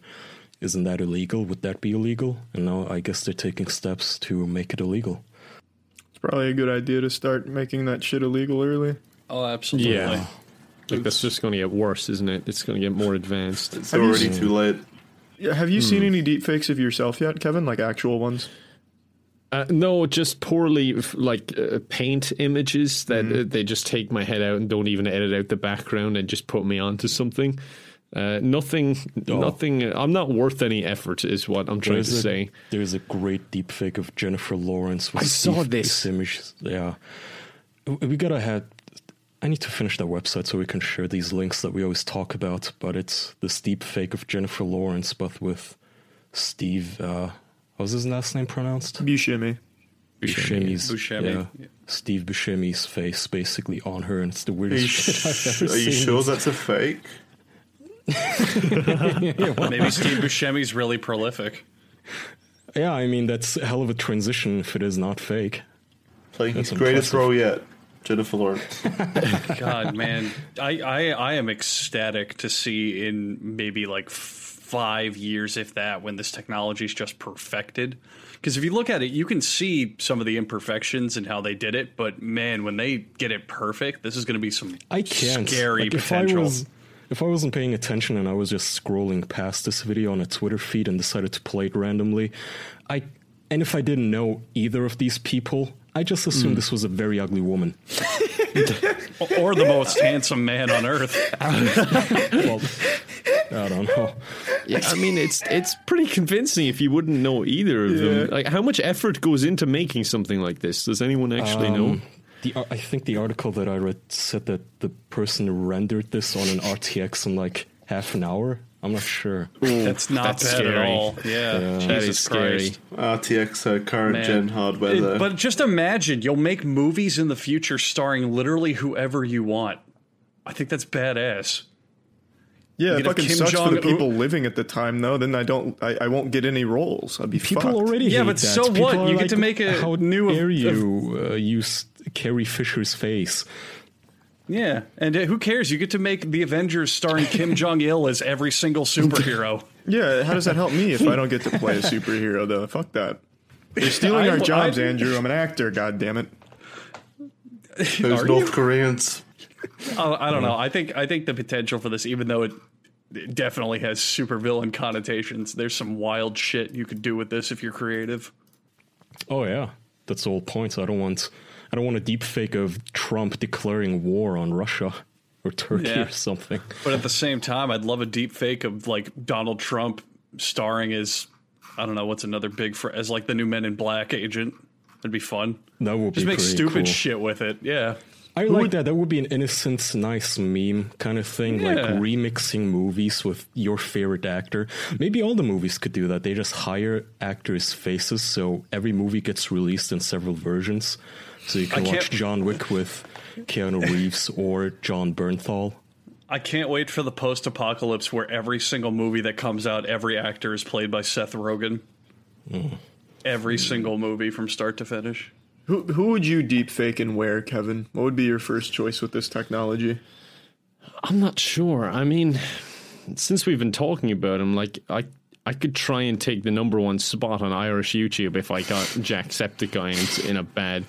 Isn't that illegal? Would that be illegal? And now I guess they're taking steps to make it illegal. It's probably a good idea to start making that shit illegal early. Oh, absolutely. yeah, like that's just going to get worse, isn't it? It's going to get more advanced. It's Have already seen- too late. Yeah, have you seen any deepfakes of yourself yet, Kevin? Like actual ones? Uh, no, just poorly like uh, paint images that uh, they just take my head out and don't even edit out the background and just put me onto something. Uh, nothing, nothing. I'm not worth any effort, is what I'm trying to a, say. There's a great deepfake of Jennifer Lawrence. With I saw this. Image. Yeah, we we gotta have. I need to finish that website so we can share these links that we always talk about. But it's this deepfake of Jennifer Lawrence, but with Steve. Uh, how's his last name pronounced? Buscemi. Buscemi's. Buscemi. Yeah, Steve Buscemi's face basically on her, and it's the Are you, weirdest sh- shit I've ever are you seen. sure that's a fake? <laughs> Maybe Steve Buscemi's really prolific. Yeah, I mean that's a hell of a transition if it is not fake. Playing his greatest impressive. role yet, Jennifer Lawrence. <laughs> God, man, I, I I am ecstatic to see in maybe like five years, if that, when this technology is just perfected. Because if you look at it, you can see some of the imperfections and how they did it. But man, when they get it perfect, this is going to be some I can't. scary like, if potential. I was, if I wasn't paying attention and I was just scrolling past this video on a Twitter feed and decided to play it randomly, I and if I didn't know either of these people, I just assumed Hmm. this was a very ugly woman. <laughs> or the most handsome man on earth. <laughs> Well, I don't know. Yeah, I mean, it's it's pretty convincing if you wouldn't know either of them. Like, how much effort goes into making something like this? Does anyone actually know? The, I think the article that I read said that the person rendered this on an RTX in like half an hour. I'm not sure. That's not that's bad scary. at all. Yeah, Jesus That is scary. Christ. RTX uh, current Man. gen hardware It- though. but just imagine you'll make movies in the future starring literally whoever you want. I think that's badass. Yeah, You it get a fucking Kim sucks for the people living at the time, though. Then I don't, I, I won't get any roles. I'd be People fucked. already Yeah, hate but that. so People what? are You get to make a how new- dare you uh, use Carrie Fisher's face? Yeah, and uh, who cares? You get to make the Avengers starring Kim <laughs> Jong Il as every single superhero. Yeah, how does that help me if I don't get to play a <laughs> superhero, though? Fuck that. You're stealing I- our jobs, I- Andrew. I'm an actor. God damn it. Those North you? Koreans. Oh, I don't know. I think I think the potential for this, even though it, it definitely has supervillain connotations, there's some wild shit you could do with this if you're creative. Oh yeah, that's the whole point. I don't want, I don't want a deep fake of Trump declaring war on Russia or Turkey Yeah. or something. But at the same time, I'd love a deep fake of like Donald Trump starring as I don't know what's another big for as like the new Men in Black agent. That'd be fun. That would Just make stupid cool. shit with it. Yeah. I like that. That would be an innocent, nice meme kind of thing, like remixing movies with your favorite actor. Maybe all the movies could do that. They just hire actors' faces, so every movie gets released in several versions. So you can I watch John Wick with Keanu Reeves or Jon Bernthal. I can't wait for the post apocalypse where every single movie that comes out, every actor is played by Seth Rogen. Mm. Every single movie from start to finish. Who who would you deep fake and where, Kevin? What would be your first choice with this technology? I'm not sure. I mean, since we've been talking about him, like I I could try and take the number one spot on Irish YouTube if I got Jacksepticeye in, in a bad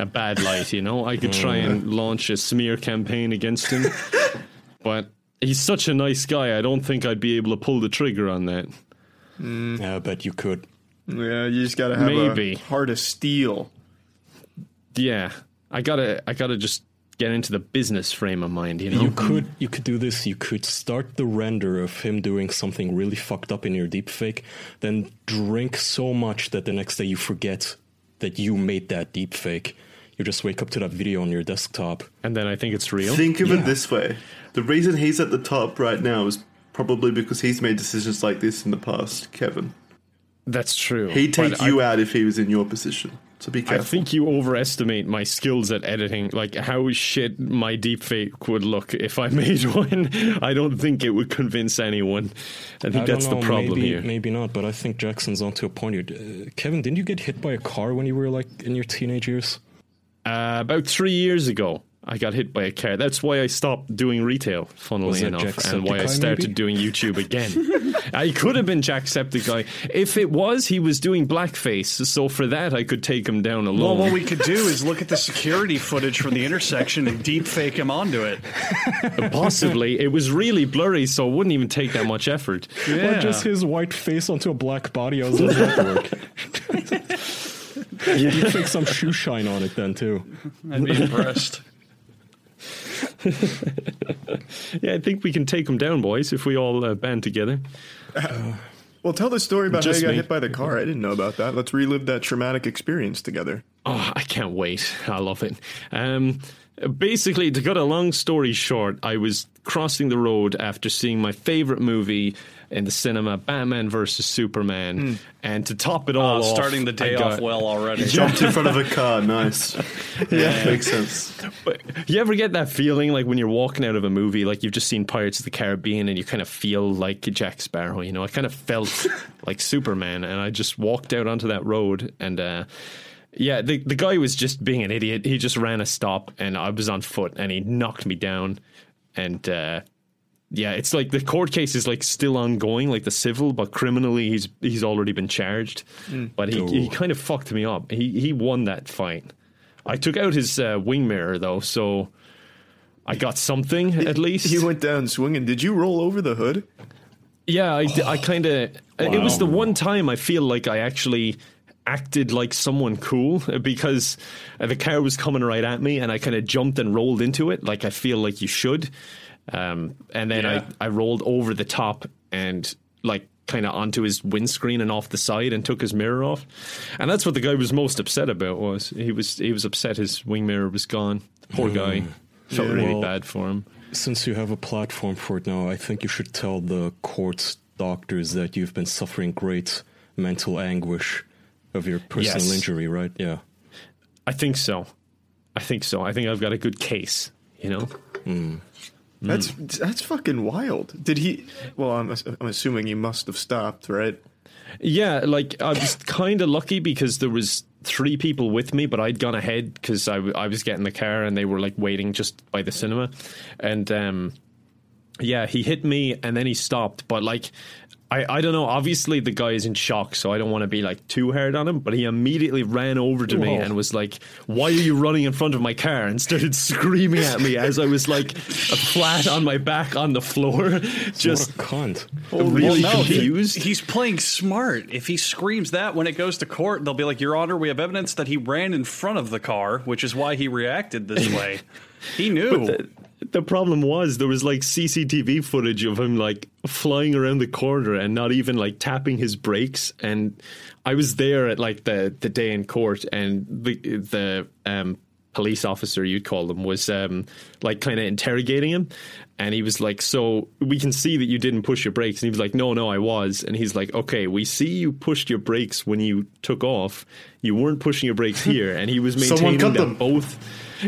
a bad light. You know, I could try and mm. launch a smear campaign against him, <laughs> but he's such a nice guy. I don't think I'd be able to pull the trigger on that. Mm. Yeah, I bet you could. Yeah, you just gotta have Maybe. a heart of steel. Yeah, I gotta I gotta just get into the business frame of mind. You know, You could you could do this. You could start the render of him doing something really fucked up in your deepfake, then drink so much that the next day you forget that you made that deepfake. You just wake up to that video on your desktop. and then I think it's real. Think of Yeah. it this way: the reason he's at the top right now is probably because he's made decisions like this in the past. Kevin, That's true. he'd take But I- you out if he was in your position. So be careful. I think you overestimate my skills at editing, like how shit my deepfake would look if I <laughs> made one. I don't think it would convince anyone. I think I that's know, the problem maybe, here. Maybe not, but I think Jackson's onto a point here. Uh, Kevin, didn't you get hit by a car when you were like in your teenage years? Uh, about three years ago, I got hit by a car. That's why I stopped doing retail, funnily Was it enough, and why I started maybe? doing YouTube again. <laughs> I could have been Jacksepticeye. If it was, he was doing blackface, so for that I could take him down alone. Well, what we could do is look at the security footage from the intersection and deep fake him onto it. <laughs> Possibly. It was really blurry, so it wouldn't even take that much effort. Yeah. Or just his white face onto a black body? How does <laughs> that work? <laughs> you fix some shoe shine on it then too. <laughs> I'd be impressed. <laughs> Yeah, I think we can take him down, boys, if we all uh, band together. Well, tell the story about how you got me. hit by the car. I didn't know about that. Let's relive that traumatic experience together. Oh, I can't wait. I love it. Um, basically, to cut a long story short, I was crossing the road after seeing my favorite movie in the cinema, Batman versus Superman, and to top it all Uh, off, starting the day I got- off well already. Jumped in front of a car. Nice. <laughs> yeah, makes sense. But you ever get that feeling like when you're walking out of a movie, like you've just seen Pirates of the Caribbean and you kind of feel like Jack Sparrow? You know, I kind of felt <laughs> like Superman and I just walked out onto that road and, uh, yeah, the the guy was just being an idiot. He just ran a stop and I was on foot and he knocked me down and uh yeah, it's like the court case is like still ongoing, like the civil, but criminally he's he's already been charged. But he, he kind of fucked me up. He he won that fight. I took out his uh, wing mirror though, so I got something at least. He went down swinging. Did you roll over the hood? yeah, I, I kind of. It was the one time I feel like I actually acted like someone cool because uh, the car was coming right at me and I kind of jumped and rolled into it like I feel like you should. Um, and then Yeah. I, I rolled over the top and like kind of onto his windscreen and off the side and took his mirror off. And that's what the guy was most upset about was he was he was upset his wing mirror was gone. Poor guy. Felt Yeah. really Well- bad for him. Since you have a platform for it now, I think you should tell the court's doctors that you've been suffering great mental anguish of your personal Yes. injury, right? Yeah. I think so. I think so. I think I've got a good case. You know. That's Mm. that's fucking wild. Did he? Well, I'm I'm assuming he must have stopped, right? Yeah, like I was kind of lucky because there was three people with me, but I'd gone ahead because I, w- I was getting the car and they were like waiting just by the cinema, and um, yeah, he hit me and then he stopped, but like. I, I don't know. Obviously, the guy is in shock, so I don't want to be like too hard on him. But he immediately ran over to me Whoa. and was like, "Why are you running in front of my car?" and started screaming at me as I was like flat on my back on the floor, just <laughs> what a cunt. really Well, no, he- confused. he's playing smart. If he screams that when it goes to court, they'll be like, "Your Honor, we have evidence that he ran in front of the car, which is why he reacted this <laughs> way." he knew. the, the problem was there was like CCTV footage of him like flying around the corner and not even like tapping his brakes. And I was there at like the the day in court, and the the um, police officer you'd call them was um, like kind of interrogating him. And he was like, "So we can see that you didn't push your brakes." And he was like, "No, no, I was." And he's like, "Okay, we see you pushed your brakes when you took off. You weren't pushing your brakes here." And he was maintaining that them. both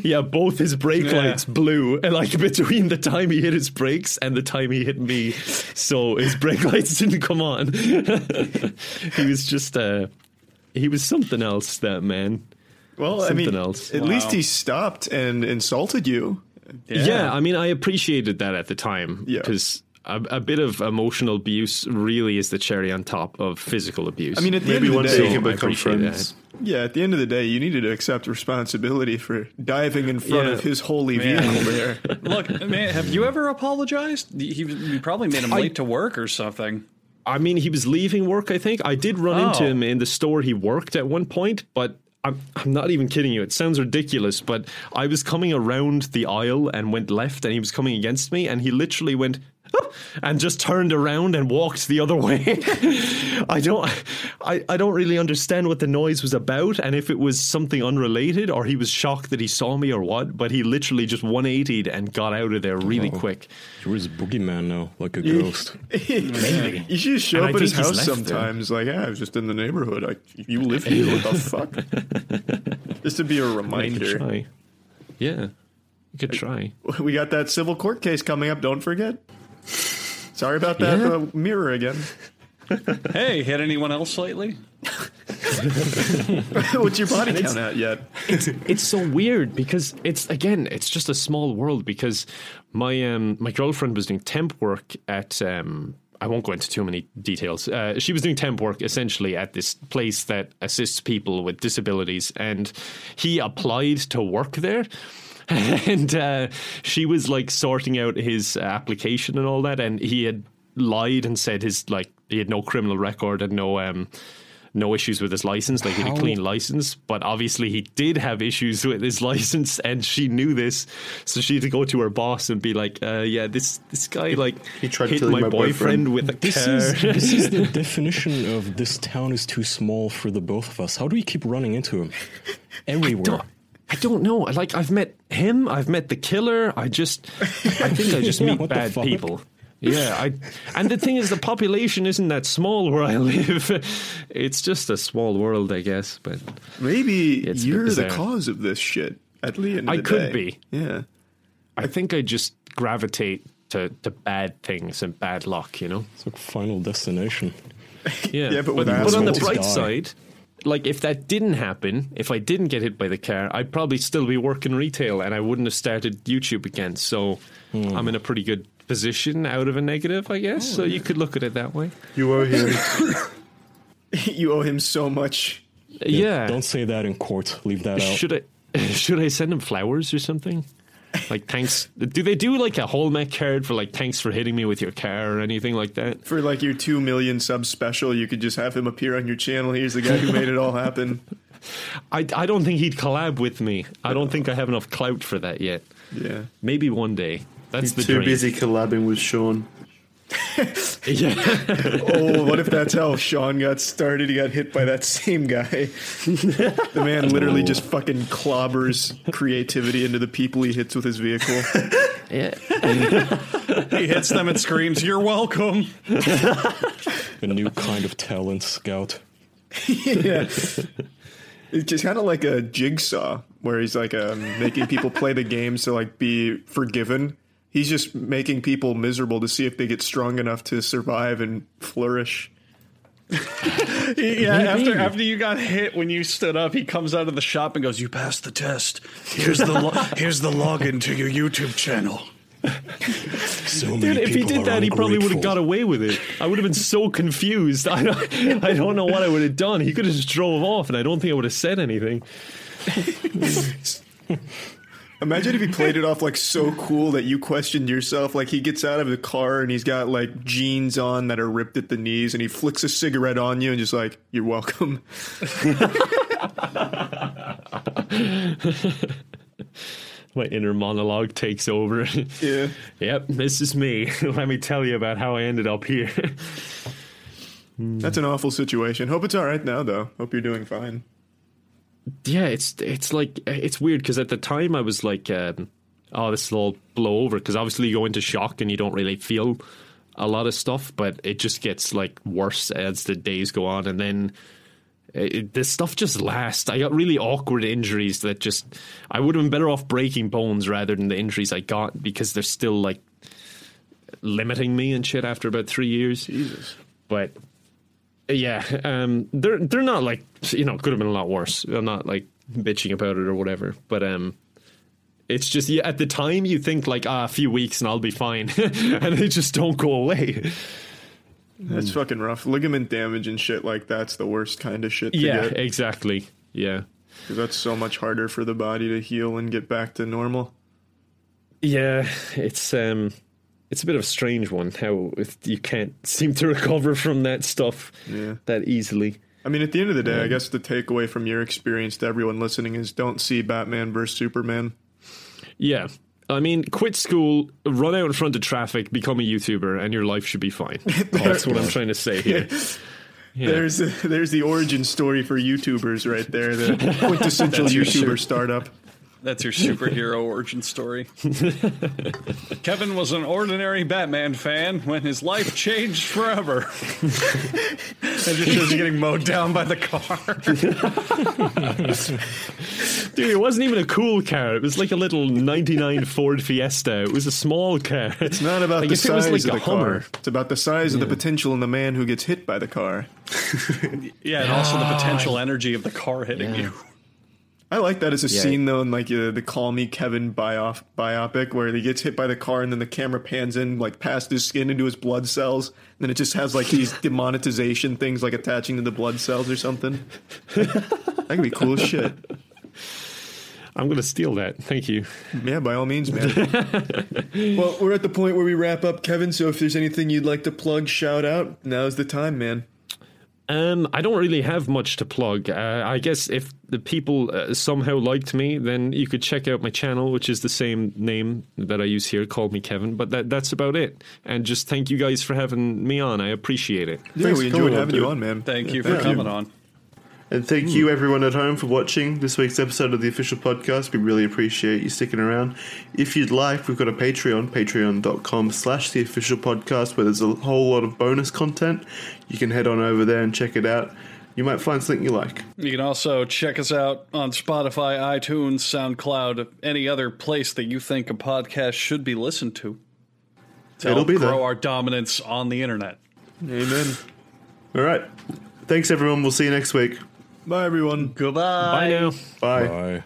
yeah, both his brake Yeah. lights blew, and like between the time he hit his brakes and the time he hit me, so his brake <laughs> lights didn't come on. <laughs> he was just, uh, he was something else. That man. Well, I Something mean, else. at Wow. least he stopped and insulted you. Yeah. I mean, I appreciated that at the time Yeah. because. A, a bit of emotional abuse really is the cherry on top of physical abuse. I mean, at the Maybe end one of the day day, you can I become appreciate friends. Yeah, at the end of the day, you needed to accept responsibility for diving in front Yeah. of his holy Man. vehicle there. <laughs> Look, man, have you ever apologized? He, you probably made him I- late to work or something. I mean, he was leaving work, I think. I did run into Oh. him in the store he worked at one point, but I'm, I'm not even kidding you. It sounds ridiculous, but I was coming around the aisle and went left, and he was coming against me, and he literally went, <laughs> and just turned around and walked the other way. <laughs> I don't, I, I don't really understand what the noise was about, and if it was something unrelated or he was shocked that he saw me or what. But he literally just 180'd and got out of there really Oh. quick. You're his boogeyman now, like a ghost. Maybe. You should just show And up I at his house left there. sometimes. Like, yeah, I was just in the neighborhood. I, you live here. What the fuck? <laughs> just to be a reminder. try. Yeah, you could try. We got that civil court case coming up. Don't forget. Sorry about that Yeah. uh, mirror again. <laughs> Hey, hit anyone else lately? <laughs> What's your body count at yet? it's it's so weird because it's again it's just a small world because my um my girlfriend was doing temp work at um I won't go into too many details. Uh, she was doing temp work essentially at this place that assists people with disabilities, and he applied to work there. <laughs> And uh, she was like sorting out his application and all that, and he had lied and said his like he had no criminal record and no um no issues with his license, like he had a clean license. But obviously, he did have issues <laughs> with his license, and she knew this, so she had to go to her boss and be like, uh, "Yeah, this this guy like He tried hit killing my, my boyfriend, boyfriend." with a This car." is <laughs> this is the definition of this town is too small for the both of us. How do we keep running into him everywhere? Don't, I don't know. Like I've met him, I've met the killer. I just, I think I just <laughs> Yeah, meet bad people. Yeah, I, and the thing is, the population isn't that small where I <laughs> live. It's just a small world, I guess. But Maybe It's a bit you're the cause of this shit. At least I the could day. be. Yeah. I think I just gravitate to, to bad things and bad luck. You know. It's like Final Destination. Yeah, <laughs> Yeah, but but, but on the bright Die. side, like if that didn't happen, if I didn't get hit by the car, I'd probably still be working retail and I wouldn't have started YouTube again. So Hmm. I'm in a pretty good position out of a negative, I guess. Oh, so you could look at it that way. You owe him. <laughs> you owe him so much. Yeah. Don't say that in court. Leave that out. should I <laughs> should I send him flowers or something? Like thanks. Do they do like a whole Hallmark card for like thanks for hitting me with your car or anything like that? For like your two million sub special, you could just have him appear on your channel. Here's the guy who made it all happen. <laughs> I, I don't think he'd collab with me. I don't think I have enough clout for that yet. Yeah. Maybe one day. That's He's the too dream. busy collabing with Sean. <laughs> yeah. Oh, what if that's how Sean got started? He got hit by that same guy. The man literally just fucking clobbers creativity into the people he hits with his vehicle. yeah. He hits them and screams, "You're welcome." A new kind of talent scout. yeah. It's just kind of like a jigsaw where he's like um, making people play the game to like be forgiven. He's just making people miserable to see if they get strong enough to survive and flourish. <laughs> Yeah, after after you got hit when you stood up, he comes out of the shop and goes, "You passed the test. Here's the lo- <laughs> here's the login to your YouTube channel." So many Dude, if he did are that, he probably would have got away with it. I would have been so confused. <laughs> I don't, I don't know what I would have done. He could have just drove off, and I don't think I would have said anything. Imagine if he played it <laughs> off like so cool that you questioned yourself. Like he gets out of the car and he's got like jeans on that are ripped at the knees and he flicks a cigarette on you and just like, you're welcome. <laughs> My inner monologue takes over. <laughs> Yeah. yep, this is me. Let me tell you about how I ended up here. That's an awful situation. Hope it's all right now though. Hope you're doing fine. Yeah, it's it's like it's weird because at the time I was like, um, oh, this will all blow over because obviously you go into shock and you don't really feel a lot of stuff, but it just gets like worse as the days go on, and then it, this stuff just lasts. I got really awkward injuries that just I would have been better off breaking bones rather than the injuries I got because they're still like limiting me and shit after about three years. Jesus. But yeah, um, they're they're not like you know could have been a lot worse. I'm not like bitching about it or whatever, but um, it's just yeah. At the time, you think like ah, a few weeks and I'll be fine, <laughs> and they just don't go away. That's fucking rough. Ligament damage and shit like that's the worst kind of shit to Yeah, get. exactly. Yeah, 'Cause that's so much harder for the body to heal and get back to normal. yeah. It's um, it's a bit of a strange one how if you can't seem to <laughs> recover from that stuff Yeah. that easily. I mean, at the end of the day, I guess the takeaway from your experience to everyone listening is don't see Batman versus Superman. Yeah. I mean, quit school, run out in front of traffic, become a YouTuber, and your life should be fine. <laughs> That's what I'm trying to say here. <laughs> Yeah. There's there's the origin story for YouTubers right there. The quintessential YouTuber startup. That's your superhero <laughs> origin story. Kevin was an ordinary Batman fan when his life changed forever. <laughs> it just shows you getting mowed down by the car. <laughs> Dude, it wasn't even a cool car. It was like a little 99 Ford Fiesta. It was a small car. It's not about Like, the if it was size like of a the Hummer. car. It's about the size of the potential in the man who gets hit by the car. Yeah, and also the ah, potential energy of the car hitting you. I like that as a Yeah. scene though in like uh, the Call Me Kevin biof- biopic where he gets hit by the car and then the camera pans in like past his skin into his blood cells and then it just has like these <laughs> demonetization things like attaching to the blood cells or something. that could be cool as shit. I'm going to steal that. Thank you. Yeah, by all means, man. <laughs> well, we're at the point where we wrap up, Kevin. So if there's anything you'd like to plug, shout out. Now's the time, man. Um, I don't really have much to plug. Uh, I guess if the people uh, somehow liked me, then you could check out my channel, which is the same name that I use here. Call me Kevin, but that that's about it. And just thank you guys for having me on. I appreciate it. Yeah, Thanks we enjoyed coming having you on, man. Thank you for coming on. And thank you, everyone at home, for watching this week's episode of the official podcast. We really appreciate you sticking around. If you'd like, we've got a Patreon, patreon.com slash the official podcast, where there's a whole lot of bonus content. You can head on over there and check it out. You might find something you like. You can also check us out on Spotify, iTunes, SoundCloud, any other place that you think a podcast should be listened to. To It'll help be grow there. our dominance on the internet. Amen. All right. Thanks, everyone. We'll see you next week. Bye, everyone. Goodbye. Bye now. Bye. Bye.